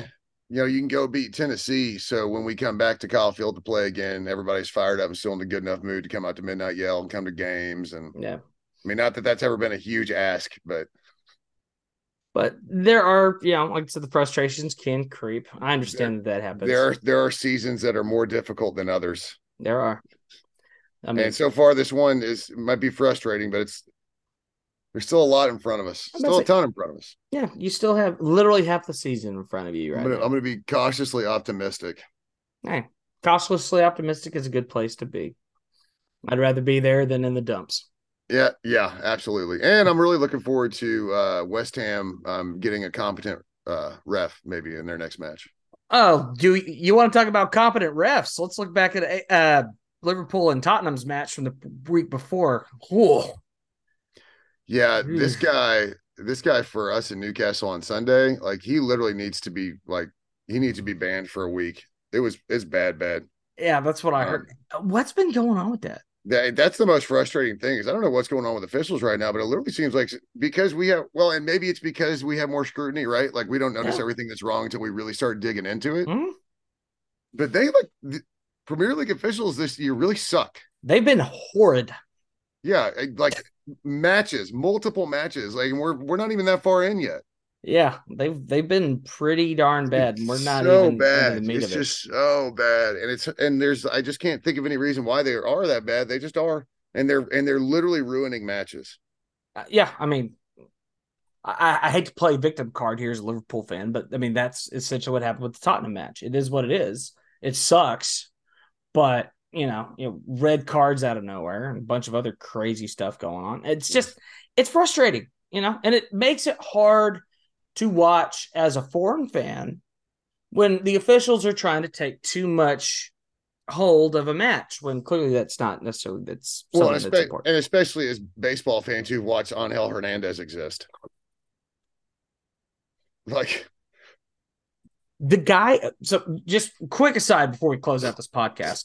you know, you can go beat Tennessee. So when we come back to Kyle Field to play again, everybody's fired up and still in a good enough mood to come out to Midnight Yell and come to games. And yeah, I mean, not that that's ever been a huge ask, but but there are, you know, like I said, the frustrations can creep. I understand there, that that happens. There are there are seasons that are more difficult than others. There are. I mean, and so far, this one is might be frustrating, but it's there's still a lot in front of us. Still a ton in front of us. Yeah, you still have literally half the season in front of you right I'm gonna, I'm gonna be cautiously optimistic. Hey, cautiously optimistic is a good place to be. I'd rather be there than in the dumps. Yeah, yeah, absolutely. And I'm really looking forward to uh, West Ham um, getting a competent uh, ref maybe in their next match. Oh, do you want to talk about competent refs? Let's look back at uh, Liverpool and Tottenham's match from the week before. Whoa. Yeah, this guy, this guy for us in Newcastle on Sunday, like he literally needs to be like he needs to be banned for a week. It was it's bad, bad. Yeah, that's what I um, heard. What's been going on with that? That, that's the most frustrating thing is I don't know what's going on with officials right now, but it literally seems like because we have well, and maybe it's because we have more scrutiny, right? Like we don't notice yeah. everything that's wrong until we really start digging into it. Mm-hmm. But they like the Premier League officials this year really suck. They've been horrid. Yeah, like matches, multiple matches. Like we're we're not even that far in yet. Yeah, they've they've been pretty darn bad. We're not so even bad. It's just it. so bad, and it's and there's I just can't think of any reason why they are that bad. They just are, and they're and they're literally ruining matches. Uh, yeah, I mean, I, I hate to play victim card here as a Liverpool fan, but I mean that's essentially what happened with the Tottenham match. It is what it is. It sucks, but you know, you know, red cards out of nowhere and a bunch of other crazy stuff going on. It's just it's frustrating, you know, and it makes it hard to watch as a foreign fan when the officials are trying to take too much hold of a match when clearly that's not necessarily that's well, and, that's and especially as baseball fans who watch Angel Hernandez exist. Like the guy so just quick aside before we close out this podcast.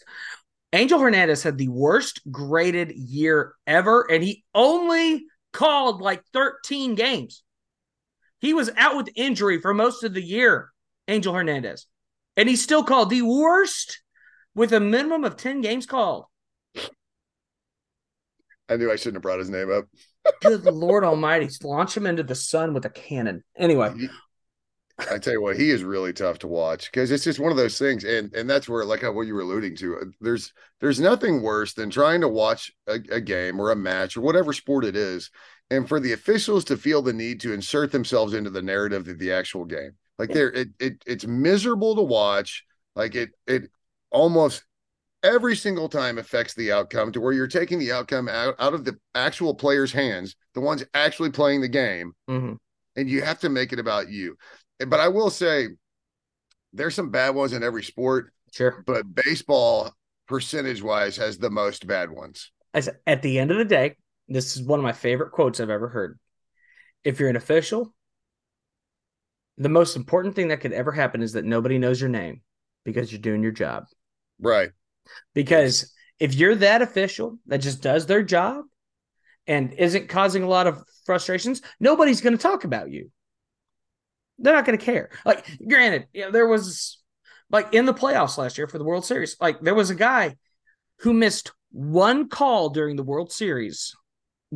Angel Hernandez had the worst graded year ever, and he only called like 13 games. He was out with injury for most of the year, Angel Hernandez. And he's still called the worst with a minimum of 10 games called. I knew I shouldn't have brought his name up. Good Lord Almighty. Launch him into the sun with a cannon. Anyway. I tell you what, he is really tough to watch because it's just one of those things, and and that's where like what you were alluding to. Uh, there's there's nothing worse than trying to watch a, a game or a match or whatever sport it is, and for the officials to feel the need to insert themselves into the narrative of the actual game. Like there, it, it it's miserable to watch. Like it it almost every single time affects the outcome to where you're taking the outcome out, out of the actual player's hands, the ones actually playing the game, mm-hmm. and you have to make it about you. But I will say, there's some bad ones in every sport. Sure. But baseball, percentage wise, has the most bad ones. As, at the end of the day, this is one of my favorite quotes I've ever heard. If you're an official, the most important thing that could ever happen is that nobody knows your name because you're doing your job. Right. Because if you're that official that just does their job and isn't causing a lot of frustrations, nobody's going to talk about you. They're not going to care. Like, granted, you know, there was like in the playoffs last year for the World Series, like there was a guy who missed one call during the World Series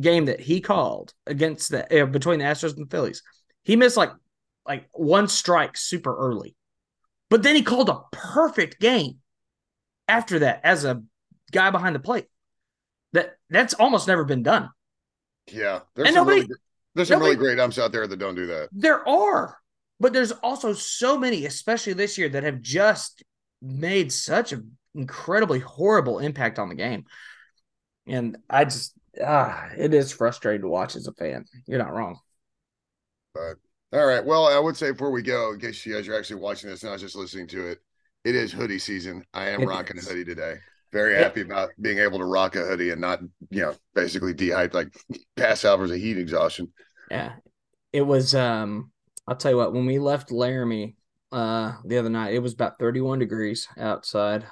game that he called against the uh, between the Astros and the Phillies. He missed like like one strike super early. But then he called a perfect game after that as a guy behind the plate. That that's almost never been done. Yeah, there's and some nobody, really, there's some nobody, really great umps out there that don't do that. There are, but there's also so many, especially this year, that have just made such an incredibly horrible impact on the game. And I just ah, it is frustrating to watch as a fan. You're not wrong. But all right. Well, I would say before we go, in case you guys are actually watching this, and not just listening to it, it is hoodie season. I am it rocking is. a hoodie today. Very happy about being able to rock a hoodie and not, you know, basically dehydrate, like pass out of heat exhaustion. Yeah. It was um I'll tell you what, when we left Laramie uh the other night, it was about 31 degrees outside.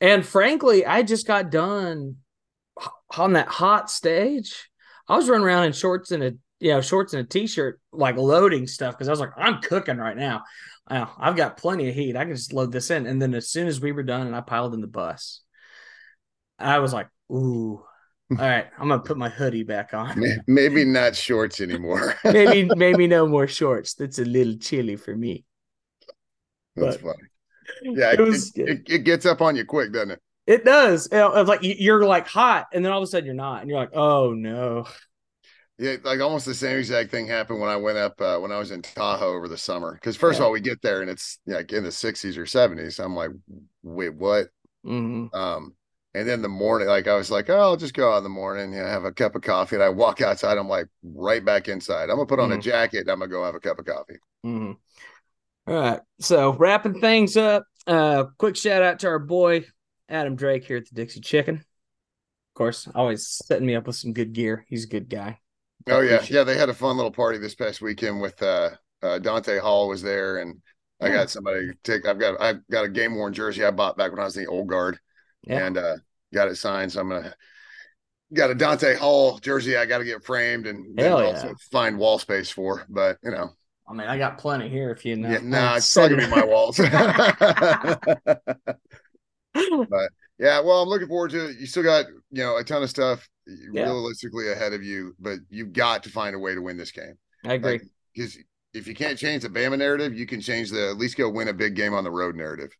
And frankly, I just got done on that hot stage. I was running around in shorts and a you know shorts and a t-shirt, like loading stuff because I was like, I'm cooking right now. I've got plenty of heat. I can just load this in. And then as soon as we were done and I piled in the bus, I was like, ooh, all right, I'm gonna put my hoodie back on. Maybe not shorts anymore. maybe maybe no more shorts. That's a little chilly for me. That's but funny. Yeah, it, it, it, it, gets up on you quick, doesn't it? It does. It's like you're like hot, and then all of a sudden you're not, and you're like, oh no. Yeah, like almost the same exact thing happened when I went up uh, when I was in Tahoe over the summer. Because first yeah. of all, we get there and it's like in the 60s or 70s. I'm like, wait, what? Mm-hmm. Um, and then the morning, like I was like, oh, I'll just go out in the morning, you know, have a cup of coffee. And I walk outside, I'm like, right back inside. I'm gonna put on mm-hmm. a jacket. And I'm gonna go have a cup of coffee. Mm-hmm. All right. So wrapping things up. Uh, quick shout out to our boy Adam Drake here at the Dixie Chicken. Of course, always setting me up with some good gear. He's a good guy. Oh yeah, yeah. They had a fun little party this past weekend with uh, uh Dante Hall was there, and I got somebody take. I've got I've got a game worn jersey I bought back when I was in the old guard, yeah. and uh got it signed. So I'm gonna got a Dante Hall jersey I got to get framed and yeah. also find wall space for. But you know, I mean, I got plenty here if you know. Yeah, nah, it's probably be my walls. but yeah, well, I'm looking forward to it. You still got you know a ton of stuff yeah. realistically ahead of you, but you've got to find a way to win this game. I agree. Because like, if you can't change the Bama narrative, you can change the at least go win a big game on the road narrative.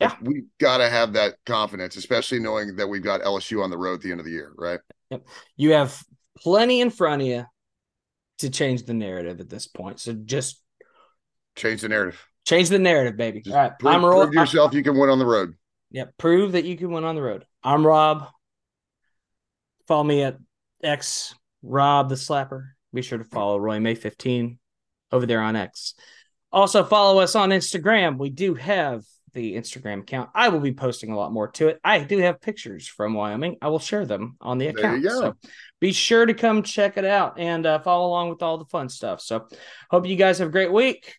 Yeah, We've got to have that confidence, especially knowing that we've got LSU on the road at the end of the year, right? Yep. You have plenty in front of you to change the narrative at this point. So just change the narrative. Change the narrative, baby. Just All right, prove, I'm Prove yourself I'm, you can win on the road. Yep. Prove that you can win on the road. I'm Rob. Follow me at X Rob the Slapper. Be sure to follow Roy May 15 over there on X. Also follow us on Instagram. We do have the Instagram account. I will be posting a lot more to it. I do have pictures from Wyoming. I will share them on the account. So be sure to come check it out and uh, follow along with all the fun stuff. So hope you guys have a great week.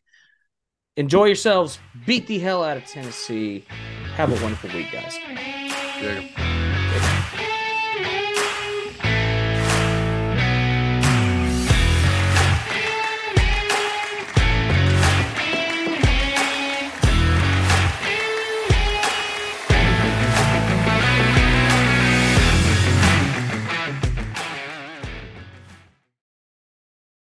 Enjoy yourselves. Beat the hell out of Tennessee. Have a wonderful week, guys. Yeah.